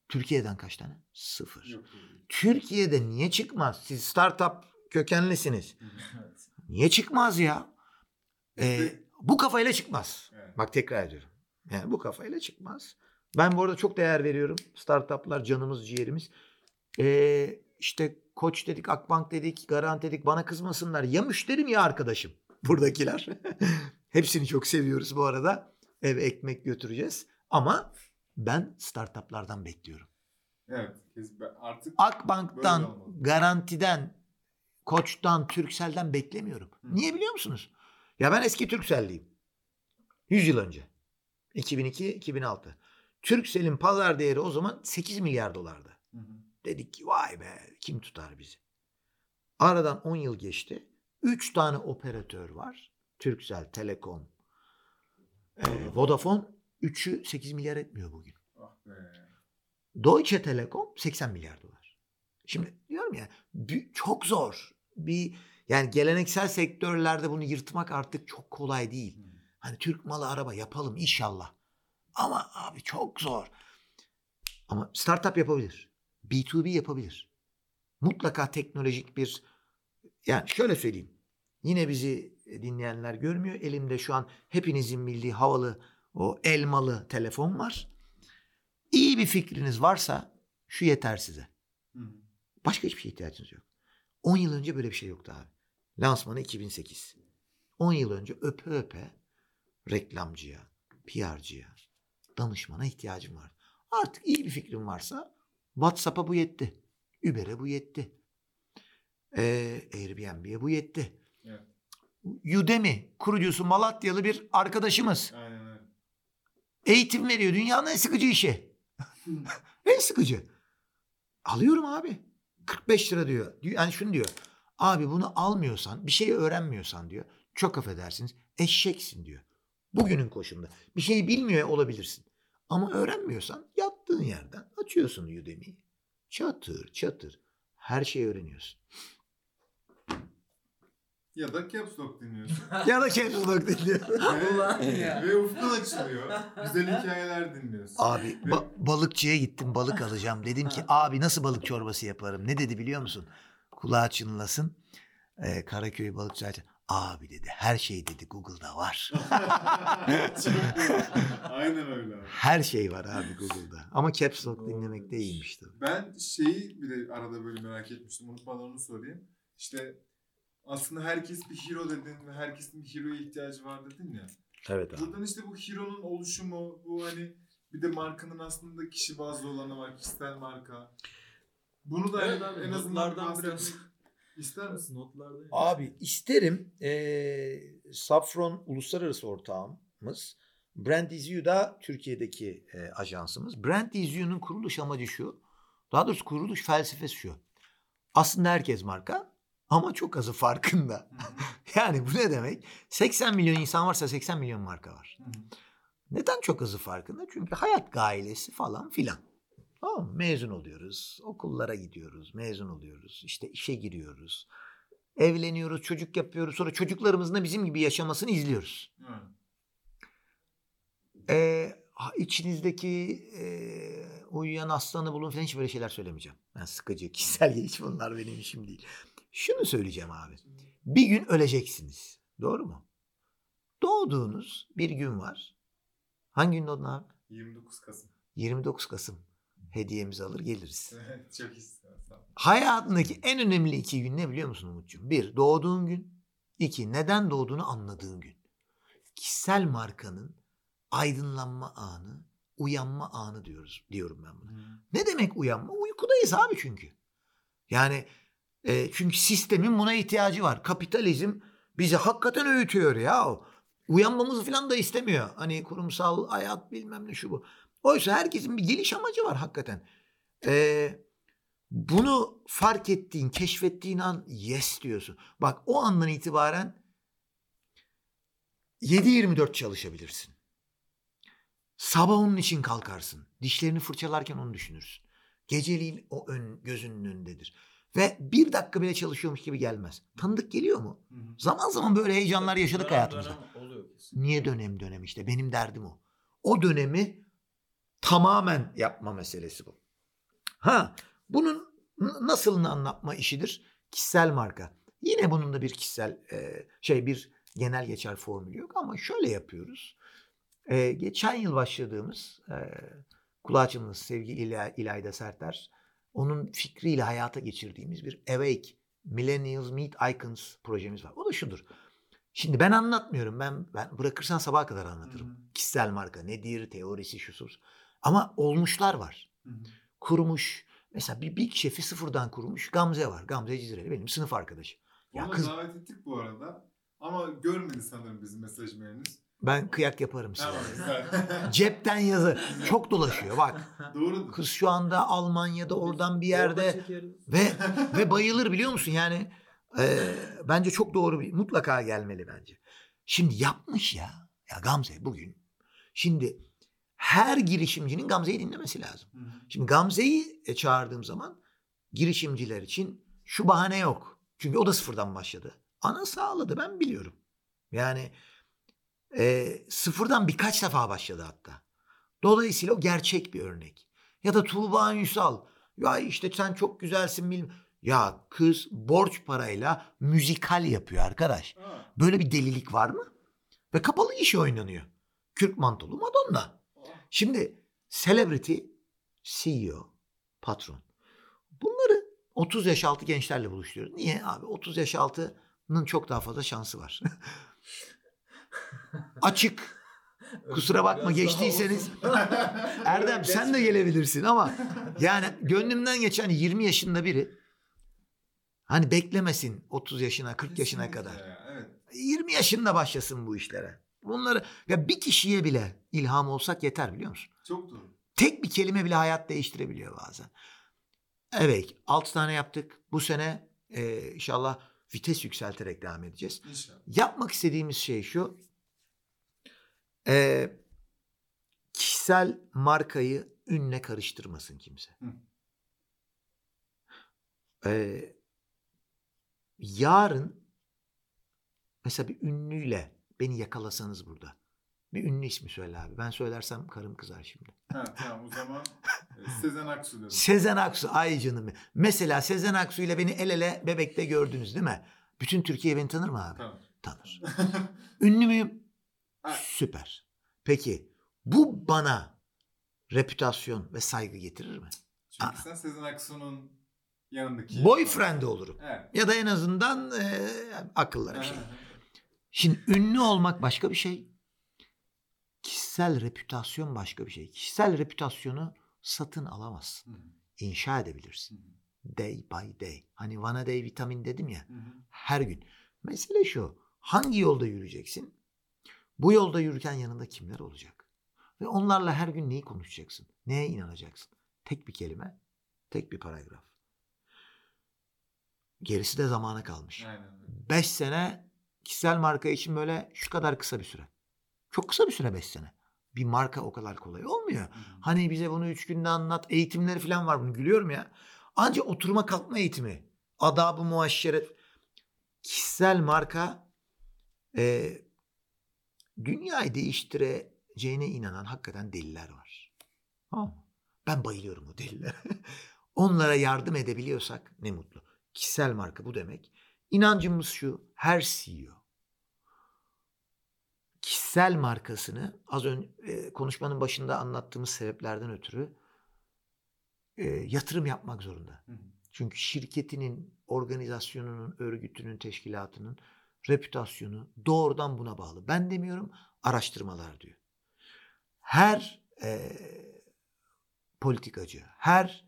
Türkiye'den kaç tane? Sıfır. Yok. Türkiye'de niye çıkmaz? Siz startup kökenlisiniz. *laughs* Evet. Niye çıkmaz ya? Ee, bu kafayla çıkmaz. Evet. Bak tekrar ediyorum. Yani bu kafayla çıkmaz. Ben bu arada çok değer veriyorum. Startuplar canımız ciğerimiz. Ee, işte Koç dedik, Akbank dedik, Garanti dedik. Bana kızmasınlar. Ya müşterim ya arkadaşım. *laughs* Buradakiler. *laughs* Hepsini çok seviyoruz bu arada. Eve ekmek götüreceğiz. Ama ben startuplardan bekliyorum. Evet. Artık Akbank'tan. Garantiden, Koç'tan, Türksel'den beklemiyorum. Hı. Niye biliyor musunuz? Ya ben eski Türkselliyim. 100 yıl önce. 2002-2006. Türksel'in pazar değeri o zaman 8 milyar dolardı. Hı hı. Dedik ki vay be kim tutar bizi? Aradan 10 yıl geçti. 3 tane operatör var. Turkcell, Telekom, e, Vodafone. Üçü 8 milyar etmiyor bugün. Ah. Deutsche Telekom 80 milyar dolar. Şimdi diyorum ya çok zor. Bir yani geleneksel sektörlerde bunu yırtmak artık çok kolay değil. Hani Türk malı araba yapalım inşallah. Ama abi çok zor. Ama startup yapabilir. B2B yapabilir. Mutlaka teknolojik bir yani şöyle söyleyeyim. Yine bizi dinleyenler görmüyor. Elimde şu an hepinizin bildiği havalı o elmalı telefon var. İyi bir fikriniz varsa şu yeter size. Başka hiçbir şeye ihtiyacınız yok. 10 yıl önce böyle bir şey yoktu abi. Lansmanı 2008. 10 yıl önce öpe öpe reklamcıya, PR'cıya, danışmana ihtiyacım vardı. Artık iyi bir fikrim varsa WhatsApp'a bu yetti. Uber'e bu yetti. Ee, Airbnb'ye bu yetti. Udemy kurucusu Malatyalı bir arkadaşımız. Aynen öyle. Eğitim veriyor. Dünyanın en sıkıcı işi. *laughs* en sıkıcı. Alıyorum abi. 45 lira diyor. Yani şunu diyor. Abi bunu almıyorsan, bir şey öğrenmiyorsan diyor. Çok affedersiniz. Eşeksin diyor. Bugünün koşulunda. Bir şeyi bilmiyor olabilirsin. Ama öğrenmiyorsan yattığın yerden açıyorsun Udemy'yi. Çatır çatır. Her şeyi öğreniyorsun. Ya da Caps Lock dinliyorsun. *laughs* ya da Capslock dinliyor. Ulan ve, ya. ve ufkun açılıyor. Güzel hikayeler dinliyorsun. Abi ba- balıkçıya gittim balık alacağım. Dedim ki *laughs* abi nasıl balık çorbası yaparım? Ne dedi biliyor musun? Kulağı çınlasın. Ee, Karaköy balıkçı. Abi dedi her şey dedi Google'da var. *laughs* Aynen öyle abi. Her şey var abi Google'da. Ama Caps Lock dinlemek de iyiymiş tabii. Ben şeyi bir de arada böyle merak etmiştim. Unutmadan onu sorayım. İşte aslında herkes bir hero dedin ve herkesin bir hero'ya ihtiyacı var dedin ya. Evet abi. Buradan işte bu hero'nun oluşumu, bu hani bir de markanın aslında kişi bazlı olanı var, kişisel marka. Bunu da Evet en- azından notlardan bahsetmek biraz. ister misin? Notlarda. Abi isterim ee, Safron uluslararası ortağımız. Brand Is You da Türkiye'deki e, ajansımız. Brand Is You'nun kuruluş amacı şu. Daha doğrusu kuruluş felsefesi şu. Aslında herkes marka ama çok azı farkında. *laughs* Yani bu ne demek? 80 milyon insan varsa 80 milyon marka var. Neden çok azı farkında? Çünkü hayat gailesi falan filan. Tamam mı? Mezun oluyoruz, okullara gidiyoruz, mezun oluyoruz, işte işe giriyoruz, evleniyoruz, çocuk yapıyoruz. Sonra çocuklarımızın da bizim gibi yaşamasını izliyoruz. Ee, içinizdeki e, uyuyan aslanı bulun falan hiç böyle şeyler söylemeyeceğim. Ben sıkıcı, *laughs* kişisel hiç bunlar benim işim değil. Şunu söyleyeceğim abi. Bir gün öleceksiniz. Doğru mu? Doğduğunuz bir gün var. Hangi gün doğdun abi? 29 Kasım. 29 Kasım. Hediyemizi alır geliriz. *laughs* Çok ol. Hayatındaki en önemli iki gün ne biliyor musun Umut'cuğum? Bir, doğduğun gün. İki, neden doğduğunu anladığın gün. Kişisel markanın aydınlanma anı, uyanma anı diyoruz diyorum ben buna. Ne demek uyanma? Uykudayız abi çünkü. Yani e, çünkü sistemin buna ihtiyacı var. Kapitalizm bizi hakikaten öğütüyor ya. Uyanmamızı falan da istemiyor. Hani kurumsal hayat bilmem ne şu bu. Oysa herkesin bir geliş amacı var hakikaten. E, bunu fark ettiğin, keşfettiğin an yes diyorsun. Bak o andan itibaren 7-24 çalışabilirsin. Sabah onun için kalkarsın. Dişlerini fırçalarken onu düşünürsün. Geceliğin o ön gözünün önündedir. Ve bir dakika bile çalışıyormuş gibi gelmez. Tanıdık geliyor mu? Hı hı. Zaman zaman böyle heyecanlar yaşadık Dönem hayatımızda. dönem oluyor kesin. Niye dönem dönem işte? Benim derdim o. O dönemi tamamen yapma meselesi bu. Ha, bunun nasılını anlatma işidir? Kişisel marka. Yine bunun da bir kişisel e, şey bir genel geçer formülü yok ama şöyle yapıyoruz. E, geçen yıl başladığımız e, kulağı çınlasın sevgili İla- İlayda Serter onun fikriyle hayata geçirdiğimiz bir Awake Millennials Meet Icons projemiz var. O da şudur. Şimdi ben anlatmıyorum. Ben ben bırakırsan sabaha kadar anlatırım. Hı hı. Kişisel marka nedir, teorisi, şusu. busu. Ama olmuşlar var. Hı hı. Kurmuş. Mesela bir Big Chef'i sıfırdan kurmuş. Gamze var. Gamze Cizreli benim sınıf arkadaşım. Ya Onu kız davet ettik bu arada. Ama görmedi sanırım bizim mesaj. Ben kıyak yaparım size. Cepten yazı. Çok dolaşıyor bak. Doğrudur. Kız şu anda Almanya'da oradan bir yerde ve ve bayılır biliyor musun? Yani Ee, bence çok doğru bir mutlaka gelmeli bence. Şimdi yapmış ya. Ya Gamze bugün. Şimdi her girişimcinin Gamze'yi dinlemesi lazım. Şimdi Gamze'yi e, çağırdığım zaman girişimciler için şu bahane yok. Çünkü o da sıfırdan başladı. Ana sağladı ben biliyorum. Yani e, sıfırdan birkaç defa başladı hatta. Dolayısıyla o gerçek bir örnek. Ya da Tuğba Ünsal. Ya işte sen çok güzelsin bilmem. Ya kız borç parayla müzikal yapıyor arkadaş. Böyle bir delilik var mı? Ve kapalı iş oynanıyor. Kürk mantolu Madonna. Şimdi celebrity, CEO, patron. Bunları 30 yaş altı gençlerle buluşturuyoruz. Niye abi? 30 yaş altının çok daha fazla şansı var. *laughs* Açık. Kusura bakma Biraz geçtiyseniz. *laughs* Erdem sen de gelebilirsin ama *laughs* yani gönlümden geçen 20 yaşında biri hani beklemesin 30 yaşına 40 yaşına kadar. ya, Evet. 20 yaşında başlasın bu işlere. Bunları ya bir kişiye bile ilham olsak yeter biliyor musun? Çok doğru. Tek bir kelime bile hayat değiştirebiliyor bazen. Evet 6 tane yaptık. Bu sene e, inşallah vites yükselterek devam edeceğiz. İnşallah. Yapmak istediğimiz şey şu. E, kişisel markayı ünle karıştırmasın kimse. Hı. E, yarın mesela bir ünlüyle beni yakalasanız burada. Bir ünlü ismi söyle abi. Ben söylersem karım kızar şimdi. Ha, tamam o zaman e, Sezen Aksu dedim. Sezen Aksu ay canım. Mesela Sezen Aksu ile beni el ele bebekte gördünüz değil mi? Bütün Türkiye beni tanır mı abi? Tamam. Tanır. *laughs* Ünlü müyüm? Süper. Peki bu bana reputasyon ve saygı getirir mi? Çünkü Aa. sen Sezen Aksu'nun yanındaki... Boyfriend olurum. Evet. Ya da en azından e, akıllara bir şey. Şimdi ünlü olmak başka bir şey. Kişisel reputasyon başka bir şey. Kişisel reputasyonu satın alamazsın. İnşa edebilirsin. Day by day. Hani Vana Day vitamin dedim ya. Hı hı. Her gün. Mesele şu. Hangi yolda yürüyeceksin? Bu yolda yürürken yanında kimler olacak? Ve onlarla her gün neyi konuşacaksın? Neye inanacaksın? Tek bir kelime, tek bir paragraf. Gerisi de zamana kalmış. Aynen. 5 sene kişisel marka için böyle şu kadar kısa bir süre. Çok kısa bir süre 5 sene. Bir marka o kadar kolay olmuyor. Hı. Hani bize bunu 3 günde anlat. Eğitimleri falan var bunu gülüyorum ya. Anca oturma kalkma eğitimi. Adabı muaşeret. Kişisel marka e, dünyayı değiştireceğine inanan hakikaten deliler var. Tamam? Ben bayılıyorum o delilere. *laughs* Onlara yardım edebiliyorsak ne mutlu. Kişisel marka bu demek. İnancımız şu. Her CEO kişisel markasını az önce konuşmanın başında anlattığımız sebeplerden ötürü e, yatırım yapmak zorunda. Hı hı. Çünkü şirketinin, organizasyonunun, örgütünün, teşkilatının reputasyonu doğrudan buna bağlı. Ben demiyorum, araştırmalar diyor. Her e, politikacı, her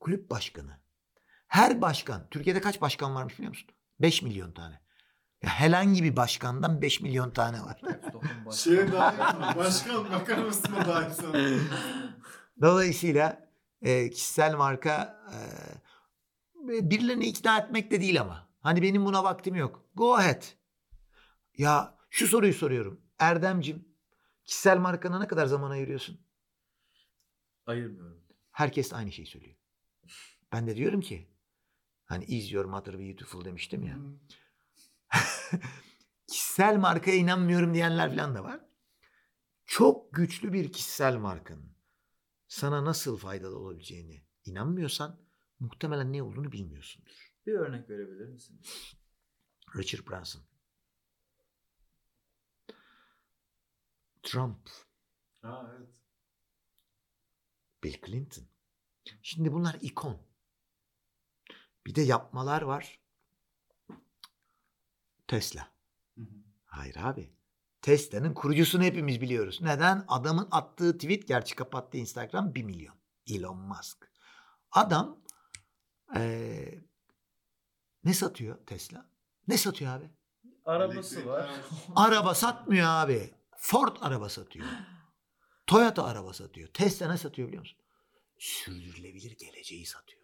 kulüp başkanı, her başkan, Türkiye'de kaç başkan varmış biliyor musun? 5 milyon tane. Ya herhangi bir başkandan 5 milyon tane var. *laughs* Şeye dahil? Başkan bakar mısın dahil sana? Dolayısıyla e, kişisel marka e, birilerini ikna etmek de değil ama. Hani benim buna vaktim yok. Go ahead. Ya şu soruyu soruyorum. Erdemcim kişisel markana ne kadar zaman ayırıyorsun? Ayırmıyorum. Herkes aynı şeyi söylüyor. Ben de diyorum ki hani is your mother beautiful demiştim ya. *laughs* kişisel markaya inanmıyorum diyenler falan da var. Çok güçlü bir kişisel markanın sana nasıl faydalı olabileceğini inanmıyorsan muhtemelen ne olduğunu bilmiyorsundur. Bir örnek verebilir misiniz? Richard Branson. Trump, Ha evet. Bill Clinton. Şimdi bunlar ikon. Bir de yapmalar var. Tesla. Hı hı. Hayır abi. Tesla'nın kurucusunu hepimiz biliyoruz. Neden? Adamın attığı tweet gerçi kapattı Instagram 1 milyon. Elon Musk. Adam eee, ne satıyor Tesla? Ne satıyor abi? Arabası var. Araba satmıyor abi. Ford araba satıyor. Toyota araba satıyor. Tesla ne satıyor biliyor musun? Sürdürülebilir geleceği satıyor.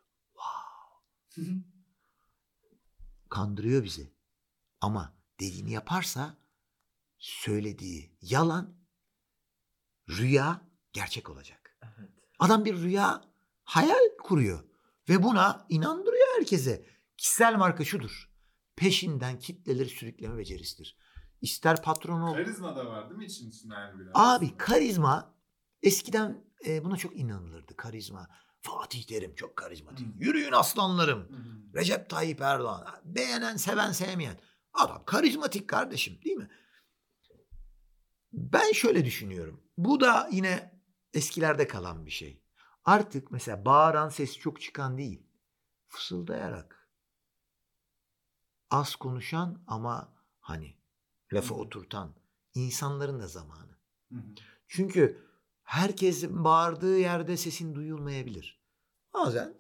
kandırıyor bizi. Ama dediğini yaparsa söylediği yalan rüya gerçek olacak. Evet. Adam bir rüya hayal kuruyor ve buna inandırıyor herkese. Kişisel marka şudur. Peşinden kitleleri sürükleme becerisidir. İster patron ol. Karizma da var değil mi için içinde yani biraz? Abi karizma eskiden e, buna çok inanılırdı. Karizma. Fatih Terim çok karizmatik. Hı. Yürüyün aslanlarım. Hı. Recep Tayyip Erdoğan. Beğenen, seven, sevmeyen. Adam karizmatik kardeşim değil mi? Ben şöyle düşünüyorum. Bu da yine eskilerde kalan bir şey. Artık mesela bağıran ses çok çıkan değil. Fısıldayarak. Az konuşan ama hani lafı Hı. oturtan insanların da zamanı. Hı hı. Çünkü herkesin bağırdığı yerde sesin duyulmayabilir. Bazen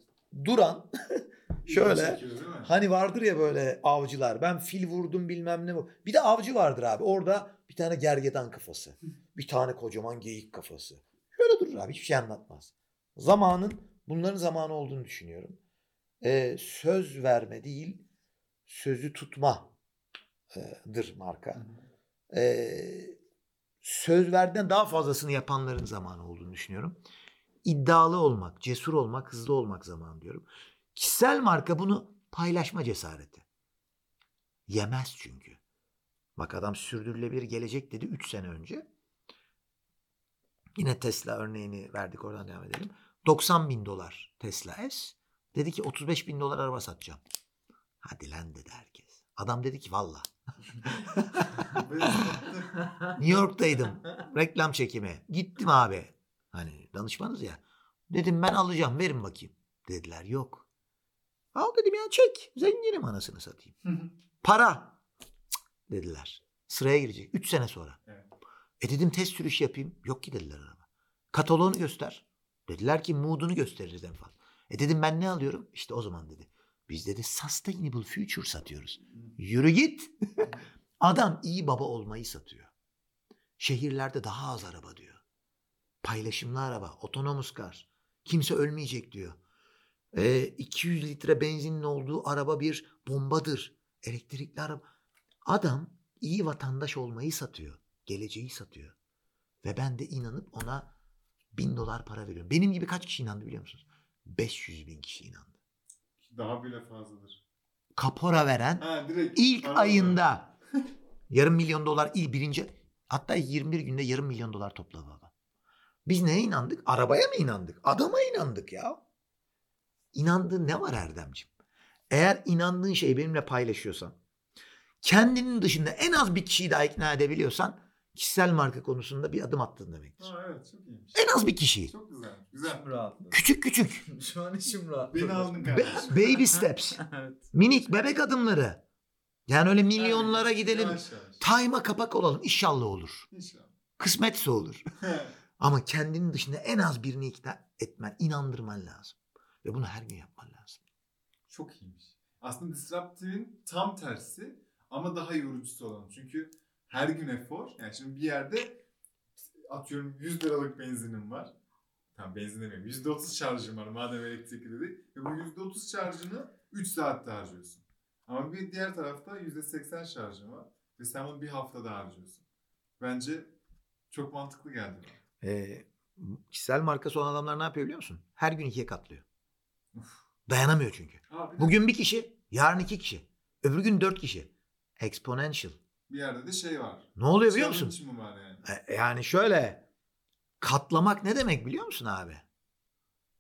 duran *laughs* şöyle? Hani vardır ya böyle avcılar. Ben fil vurdum bilmem ne. Bir de avcı vardır abi. Orada bir tane gergedan kafası. Bir tane kocaman geyik kafası. Şöyle durur abi. Hiçbir şey anlatmaz. Zamanın bunların zamanı olduğunu düşünüyorum. Ee, söz verme değil sözü tutmadır marka. Ee, söz verden daha fazlasını yapanların zamanı olduğunu düşünüyorum. İddialı olmak, cesur olmak, hızlı olmak zamanı diyorum. Kişisel marka bunu paylaşma cesareti. Yemez çünkü. Bak adam sürdürülebilir gelecek dedi 3 sene önce. Yine Tesla örneğini verdik oradan devam edelim. 90 bin dolar Tesla S. Dedi ki 35 bin dolar araba satacağım. Hadi lan dedi herkes. Adam dedi ki valla. *laughs* New York'taydım. Reklam çekimi. Gittim abi. Hani danışmanız ya. Dedim ben alacağım verin bakayım. Dediler yok. Al dedim ya çek. Zenginim anasını satayım. Para. Cık, dediler. Sıraya girecek. Üç sene sonra. Evet. E dedim test sürüşü yapayım. Yok ki dediler araba. Kataloğunu göster. Dediler ki mood'unu gösteririz en fazla. E dedim ben ne alıyorum? İşte o zaman dedi. Biz dedi sustainable future satıyoruz. Yürü git. *laughs* Adam iyi baba olmayı satıyor. Şehirlerde daha az araba diyor. Paylaşımlı araba, otonomus kar. Kimse ölmeyecek diyor. Ee, 200 litre benzinin olduğu araba bir bombadır. Elektrikli araba. Adam iyi vatandaş olmayı satıyor. Geleceği satıyor. Ve ben de inanıp ona bin dolar para veriyorum. Benim gibi kaç kişi inandı biliyor musunuz? 500 bin kişi inandı. Daha bile fazladır. Kapora veren Ha direkt. İlk ayında *laughs* yarım milyon dolar ilk birinci hatta 21 günde yarım milyon dolar topladı adam. Biz neye inandık? Arabaya mı inandık? Adama inandık ya. İnandığın ne var Erdemciğim? Eğer inandığın şeyi benimle paylaşıyorsan, kendinin dışında en az bir kişiyi daha ikna edebiliyorsan kişisel marka konusunda bir adım attın demektir. Ha evet çok iyiymiş. En az bir kişiyi. Çok güzel. Güzel. Rahatladı. Küçük küçük. *laughs* Şu an içim rahatladı. Beni aldın Be- kardeşim. baby steps. *laughs* evet. Minik bebek adımları. Yani öyle milyonlara Evet, gidelim. Yavaş yavaş. Time'a kapak olalım. İnşallah olur. İnşallah. Kısmetse olur. *laughs* Ama kendinin dışında en az birini ikna etmen, inandırman lazım. Ve bunu her gün yapman lazım. Çok iyiymiş. Aslında disruptive'in tam tersi ama daha yorucusu olan. Çünkü her gün efor. Yani şimdi bir yerde atıyorum 100 liralık benzinim var. Tamam benzin demeyeyim. %30 şarjım var madem elektrikli dedik. Ve bu %30 şarjını 3 saatte harcıyorsun. Ama bir diğer tarafta %80 şarjın var. Ve sen bunu bir haftada harcıyorsun. Bence çok mantıklı geldi bana. Ee, kişisel markası olan adamlar ne yapıyor biliyor musun? Her gün ikiye katlıyor. Uf. Dayanamıyor çünkü. Abi Bugün bir kişi, yarın iki kişi. Öbür gün dört kişi. Exponential. Bir yerde de şey var. Ne oluyor biliyor musun? Mı var yani? E, Yani şöyle katlamak ne demek biliyor musun abi?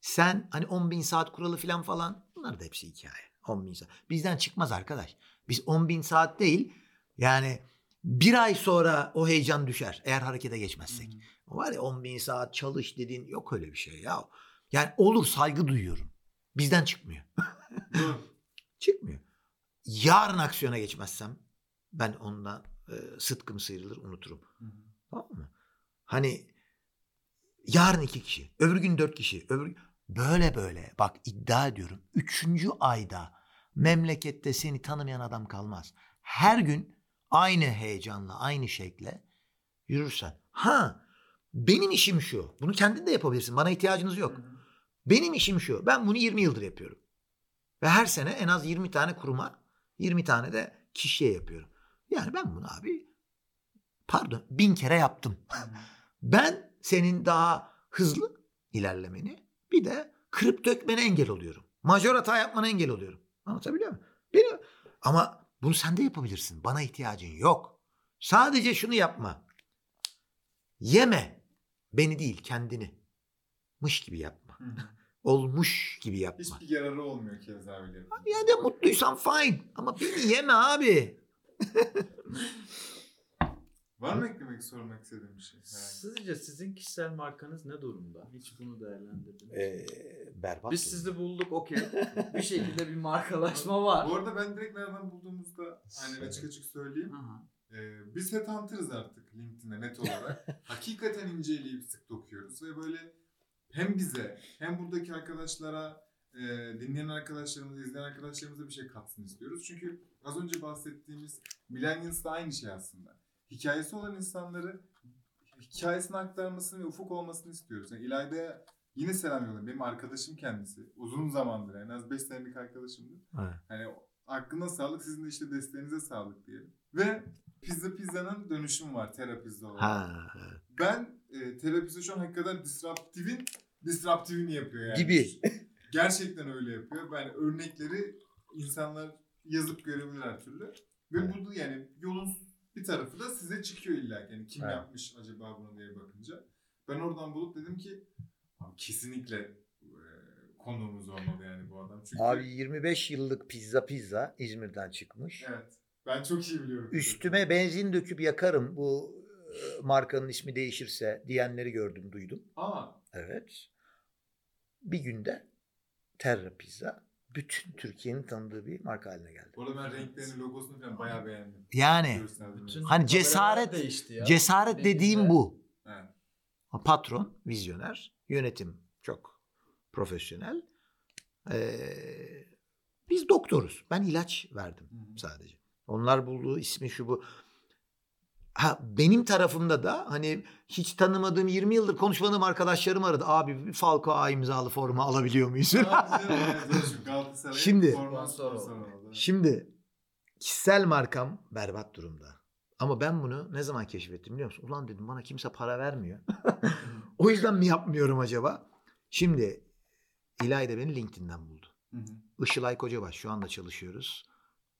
Sen hani 10 bin saat kuralı falan falan bunlar da hepsi hikaye. 10 bin saat. Bizden çıkmaz arkadaş. Biz 10 bin saat değil yani bir ay sonra o heyecan düşer eğer harekete geçmezsek. O var ya 10 bin saat çalış dediğin yok öyle bir şey ya. Yani olur saygı duyuyorum. Bizden çıkmıyor. *laughs* Çıkmıyor. Yarın aksiyona geçmezsem ben ondan e, sıtkım sıyrılır unuturum. Hı hı. Tamam mı? Hani yarın iki kişi, öbür gün dört kişi, öbür böyle böyle bak iddia ediyorum. Üçüncü ayda memlekette seni tanımayan adam kalmaz. Her gün aynı heyecanla, aynı şekle yürürsen. Ha benim işim şu. Bunu kendin de yapabilirsin. Bana ihtiyacınız yok. Benim işim şu. Ben bunu 20 yıldır yapıyorum. Ve her sene en az 20 tane kuruma 20 tane de kişiye yapıyorum. Yani ben bunu abi pardon bin kere yaptım. Ben senin daha hızlı ilerlemeni bir de kırıp dökmene engel oluyorum. Majör hata yapmana engel oluyorum. Anlatabiliyor muyum? Benim, ama bunu sen de yapabilirsin. Bana ihtiyacın yok. Sadece şunu yapma. Yeme. Beni değil kendini. Mış gibi yapma. Hı. Olmuş gibi yapma. Hiçbir yararı olmuyor keza öyle. Ya da mutluysan fine. Ama beni yeme abi. Var mı eklemek sormak istediğim bir şey? Sizce sizin kişisel markanız ne durumda? Hiç bunu değerlendirdiniz. mi? Ee, berbat. Biz sizi bulduk okey. bir şekilde bir markalaşma var. Bu arada ben direkt nereden bulduğumuzda hani açık açık söyleyeyim. Aha. Ee, biz headhunter'ız artık LinkedIn'e net olarak. *laughs* Hakikaten inceleyip sık dokuyoruz ve böyle hem bize hem buradaki arkadaşlara e, dinleyen arkadaşlarımıza, izleyen arkadaşlarımıza bir şey katsın istiyoruz. Çünkü az önce bahsettiğimiz millennials da aynı şey aslında. Hikayesi olan insanları hikayesini aktarmasını ve ufuk olmasını istiyoruz. Yani İlayda'ya yine selam yollayayım. Benim arkadaşım kendisi. Uzun zamandır en az 5 senelik arkadaşımdır. Evet. Hani aklına sağlık, sizin de işte desteğinize sağlık diyelim. Ve Pizza Pizza'nın dönüşümü var Terapizza olarak. Ha, Ben e, Terapizza şu an hakikaten disruptive'in disruptive'ini yapıyor yani. Gibi. Gerçekten öyle yapıyor. Ben örnekleri insanlar yazıp görebilir her türlü. Ve Evet. bu da yani yolun bir tarafı da size çıkıyor illa. Yani kim Evet. yapmış acaba bunu diye bakınca. Ben oradan bulup dedim ki "Abi kesinlikle e, konuğumuz olmalı yani bu adam. Çünkü Abi 25 yıllık pizza pizza İzmir'den çıkmış. evet. Ben çok iyi biliyorum. Üstüme benzin döküp yakarım bu markanın ismi değişirse diyenleri gördüm duydum. Aa, Evet. Bir günde Terra Pizza bütün Türkiye'nin tanıdığı bir marka haline geldi. bu arada ben renklerini, logosunu falan bayağı beğendim. Yani. Bütün Hani cesaret- değişti ya. cesaret dediğim Denizde. bu. Evet. Patron, vizyoner, yönetim çok profesyonel. Ee, biz doktoruz. Ben ilaç verdim Hı hı. sadece. Onlar bulduğu ismi şu bu. Ha, benim tarafımda da hani hiç tanımadığım 20 yıldır konuşmadığım arkadaşlarım aradı. Abi bir Falco A imzalı forma alabiliyor muyuz? *laughs* Galatasaray'ın Şimdi- forma sponsoru oldu. Şimdi kişisel markam berbat durumda. Ama ben bunu ne zaman keşfettim biliyor musun? Ulan dedim bana kimse para vermiyor. *laughs* o yüzden mi yapmıyorum acaba? Şimdi İlayda beni LinkedIn'den buldu. Hı hı. Işılay Kocabaş şu anda çalışıyoruz.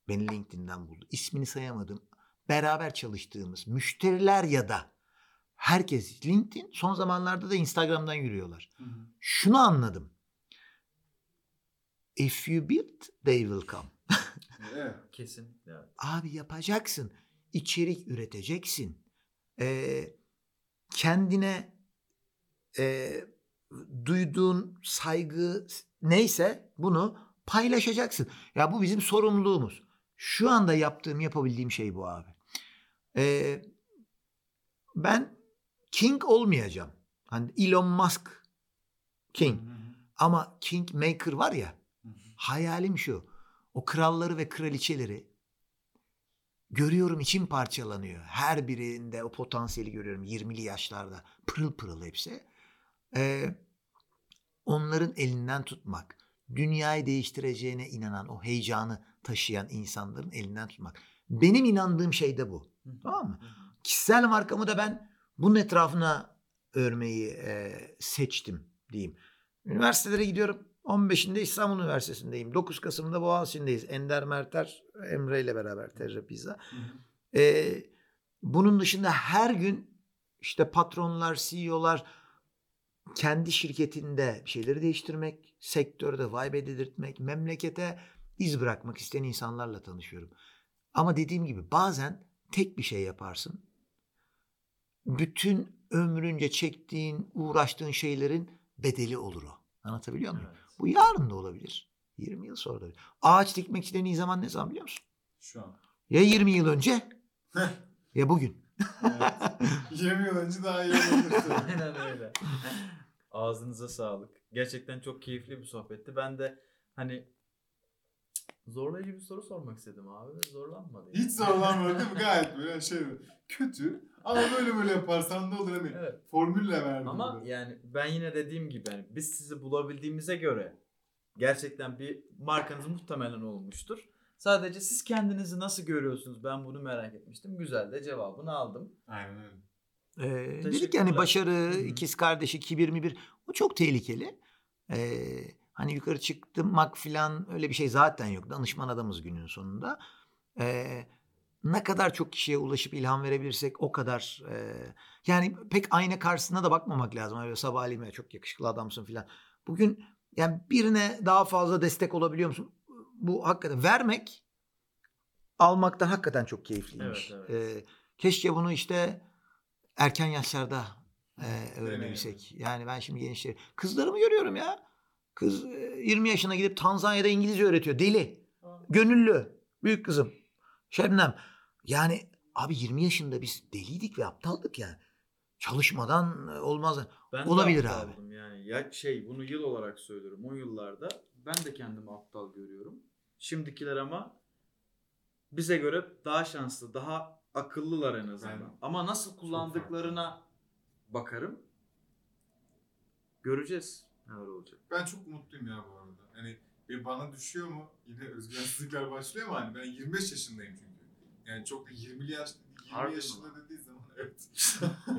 Beni LinkedIn'den buldu. İsmini sayamadım. Beraber çalıştığımız müşteriler ya da herkes LinkedIn son zamanlarda da Instagram'dan yürüyorlar. Hı hı. Şunu anladım. If you build they will come. Kesinlikle. evet. *laughs* Abi yapacaksın. İçerik üreteceksin. Ee, kendine e, duyduğun saygı neyse bunu paylaşacaksın. Ya bu bizim sorumluluğumuz. Şu anda yaptığım, yapabildiğim şey bu abi. Ee, ben king olmayacağım. Hani Elon Musk king. Hı hı. Ama king maker var ya. Hayalim şu. O kralları ve kraliçeleri görüyorum içim parçalanıyor. Her birinde o potansiyeli görüyorum 20'li yaşlarda. Pırıl pırıl hepsi. Ee, onların elinden tutmak. Dünyayı değiştireceğine inanan, o heyecanı taşıyan insanların elinden tutmak. Benim inandığım şey de bu. Tamam mı? Kişisel markamı da ben bunun etrafına örmeyi e, seçtim diyeyim. Üniversitelere gidiyorum. 15'inde İstanbul Üniversitesi'ndeyim. 9 Kasım'da Boğaziçi'ndeyiz. Ender Merter, Emre ile beraber Terra Pizza. Ee, bunun dışında her gün işte patronlar, CEO'lar kendi şirketinde bir şeyleri değiştirmek, sektörde vibe edildirtmek, memlekete iz bırakmak isteyen insanlarla tanışıyorum. Ama dediğim gibi bazen tek bir şey yaparsın. Bütün ömrünce çektiğin, uğraştığın şeylerin bedeli olur o. Anlatabiliyor muyum? Evet. Bu yarın da olabilir. 20 yıl sonra da olabilir. Ağaç dikmek için en iyi zaman ne zaman biliyor musun? Şu an. Ya 20 yıl önce ya bugün. Evet. *laughs* 20 yıl önce daha iyi olabilir. *laughs* Aynen öyle. Ağzınıza sağlık. Gerçekten çok keyifli bir sohbetti. Ben de hani zorlayıcı bir soru sormak istedim abi zorlanmadı. yani. Hiç zorlanmadı değil mi? Gayet böyle şey kötü ama böyle böyle yaparsan da olur hani Evet. formülle verdim. Ama burada. yani ben yine dediğim gibi hani biz sizi bulabildiğimize göre gerçekten bir markanız muhtemelen olmuştur. Sadece siz kendinizi nasıl görüyorsunuz? Ben bunu merak etmiştim. Güzel de cevabını aldım. Aynen öyle. Ee, dedik yani başarı, Hı hı. ikiz kardeşi, kibir mi bir o çok tehlikeli. Ee, hani yukarı çıktırmak falan öyle bir şey zaten yok. Danışman adamız günün sonunda. Ee, ne kadar çok kişiye ulaşıp ilham verebilirsek o kadar e, yani pek ayna karşısına da bakmamak lazım. Öyle sabahleyin "Ya çok yakışıklı adamsın falan. Bugün yani birine daha fazla destek olabiliyor musun? Bu hakikaten vermek almaktan hakikaten çok keyifliymiş. Evet, evet. Ee, keşke bunu işte erken yaşlarda e, öğrenebilsek. Yani ben şimdi gençleri kızlarımı görüyorum ya. Kız e, 20 yaşına gidip Tanzanya'da İngilizce öğretiyor. Deli. Gönüllü. Büyük kızım. Şebnem. Yani abi 20 yaşında biz deliydik ve aptaldık yani. Çalışmadan e, olmaz. Ben Olabilir aptaldım Yani ya şey bunu yıl olarak söylüyorum. O yıllarda ben de kendimi aptal görüyorum. Şimdikiler ama bize göre daha şanslı, daha akıllılar en azından. Aynen. Ama nasıl kullandıklarına bakarım. Göreceğiz neler olacak. Ben çok mutluyum ya bu arada. Hani bir bana düşüyor mu? Yine özgüvensizlikler başlıyor ama hani ben 25 yaşındayım çünkü. Yani çok da 20'li yaş 20 Harbi yaşında lan? dediği zaman evet.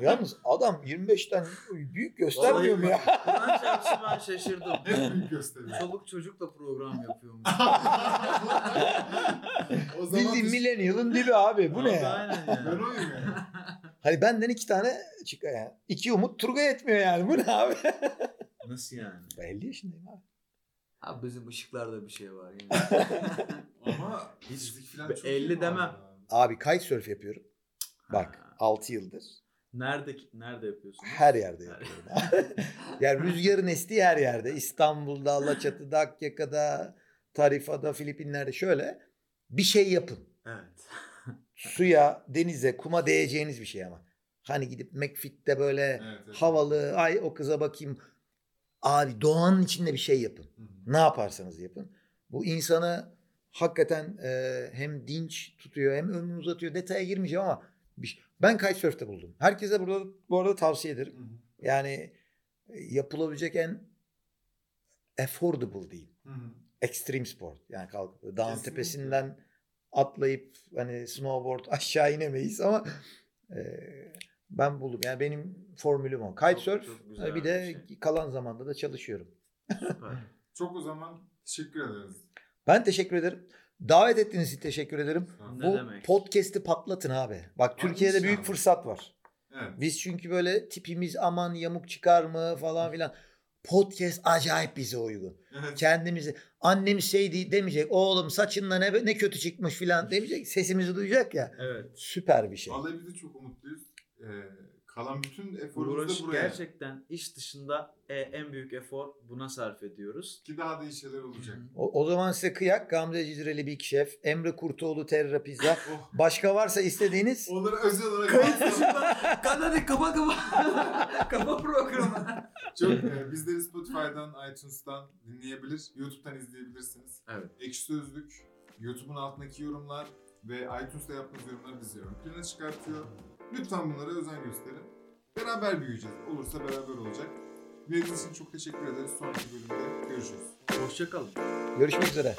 *laughs* Yalnız adam 25'ten büyük göstermiyor mu ya? Ben şahsı ben *laughs* şaşırdım. Hep büyük gösteriyor. Çoluk çocukla program yapıyormuş. *laughs* o zaman Bildiğin düş- millennial'ın dibi abi. Bu ne ya? Aynen Ben oyum yani. Hani benden iki tane çıkıyor yani. İki umut Turgay etmiyor yani. Bu ne abi? Nasıl yani? Ben 50 yaşındayım abi. Abi bizim ışıklarda bir şey var yani. *laughs* Ama hiçlik falan çok 50 iyi bu demem. Abi kitesurf yapıyorum. Bak Ha. 6 yıldır. Nerede nerede yapıyorsunuz? Her yerde yapıyorum. *laughs* yani rüzgarın estiği her yerde. İstanbul'da, Alaçatı'da, Akyaka'da, Tarifa'da, Filipinler'de şöyle bir şey yapın. Evet. *laughs* Suya, denize, kuma değeceğiniz bir şey ama. Hani gidip McFit'te böyle Evet, evet. havalı, ay o kıza bakayım. Abi doğanın içinde bir şey yapın. Ne yaparsanız yapın. Bu insanı hakikaten e, hem dinç tutuyor hem ömrünü uzatıyor. Detaya girmeyeceğim ama bir ben kitesurf'te buldum. Herkese burada bu arada tavsiye ederim. Yani e, yapılabilecek en affordable diyeyim. Hı hı. Extreme sport. Yani kalkıp dağın Kesinlikle. tepesinden atlayıp hani snowboard *laughs* aşağı inemeyiz ama e, ben buldum. Yani benim formülüm o. Kitesurf çok güzel bir de şey. kalan zamanda da çalışıyorum. Süper. *laughs* Çok o zaman teşekkür ederiz. Ben teşekkür ederim. Davet ettiğiniz için teşekkür ederim. Ne Bu demek? podcast'i patlatın abi. Bak Abi Türkiye'de büyük inşallah. fırsat var. Evet. Biz çünkü böyle tipimiz aman yamuk çıkar mı falan filan. Podcast acayip bize uygun. Evet. Kendimizi annem şey değil demeyecek. Oğlum saçınla ne ne kötü çıkmış filan demeyecek. Sesimizi duyacak ya. Evet. Süper bir şey. Vallahi biz de çok umutluyuz. Ee, kalan bütün eforumuzu Uğraş da buraya. gerçekten iş dışında e, en büyük efor buna sarf ediyoruz. Ki daha da iyi şeyler olacak. O, o zaman size kıyak Gamze Cizreli Big Chef, Emre Kurtoğlu Terra Pizza. *laughs* Oh. Başka varsa istediğiniz Onları özel olarak Kayıt dışında hadi kapa kapa. *laughs* kapa programı. çok e, bizleri Spotify'dan, iTunes'tan dinleyebilir, YouTube'dan izleyebilirsiniz. Evet. Ekşi Sözlük, YouTube'un altındaki yorumlar ve iTunes'ta yaptığınız yorumlar bizi ön plana çıkartıyor. Lütfen bunlara özen gösterin. Beraber büyüyeceğiz. Olursa beraber olacak. Dinlediğiniz için çok teşekkür ederiz. Sonraki bölümde görüşürüz. Hoşçakalın. görüşmek üzere.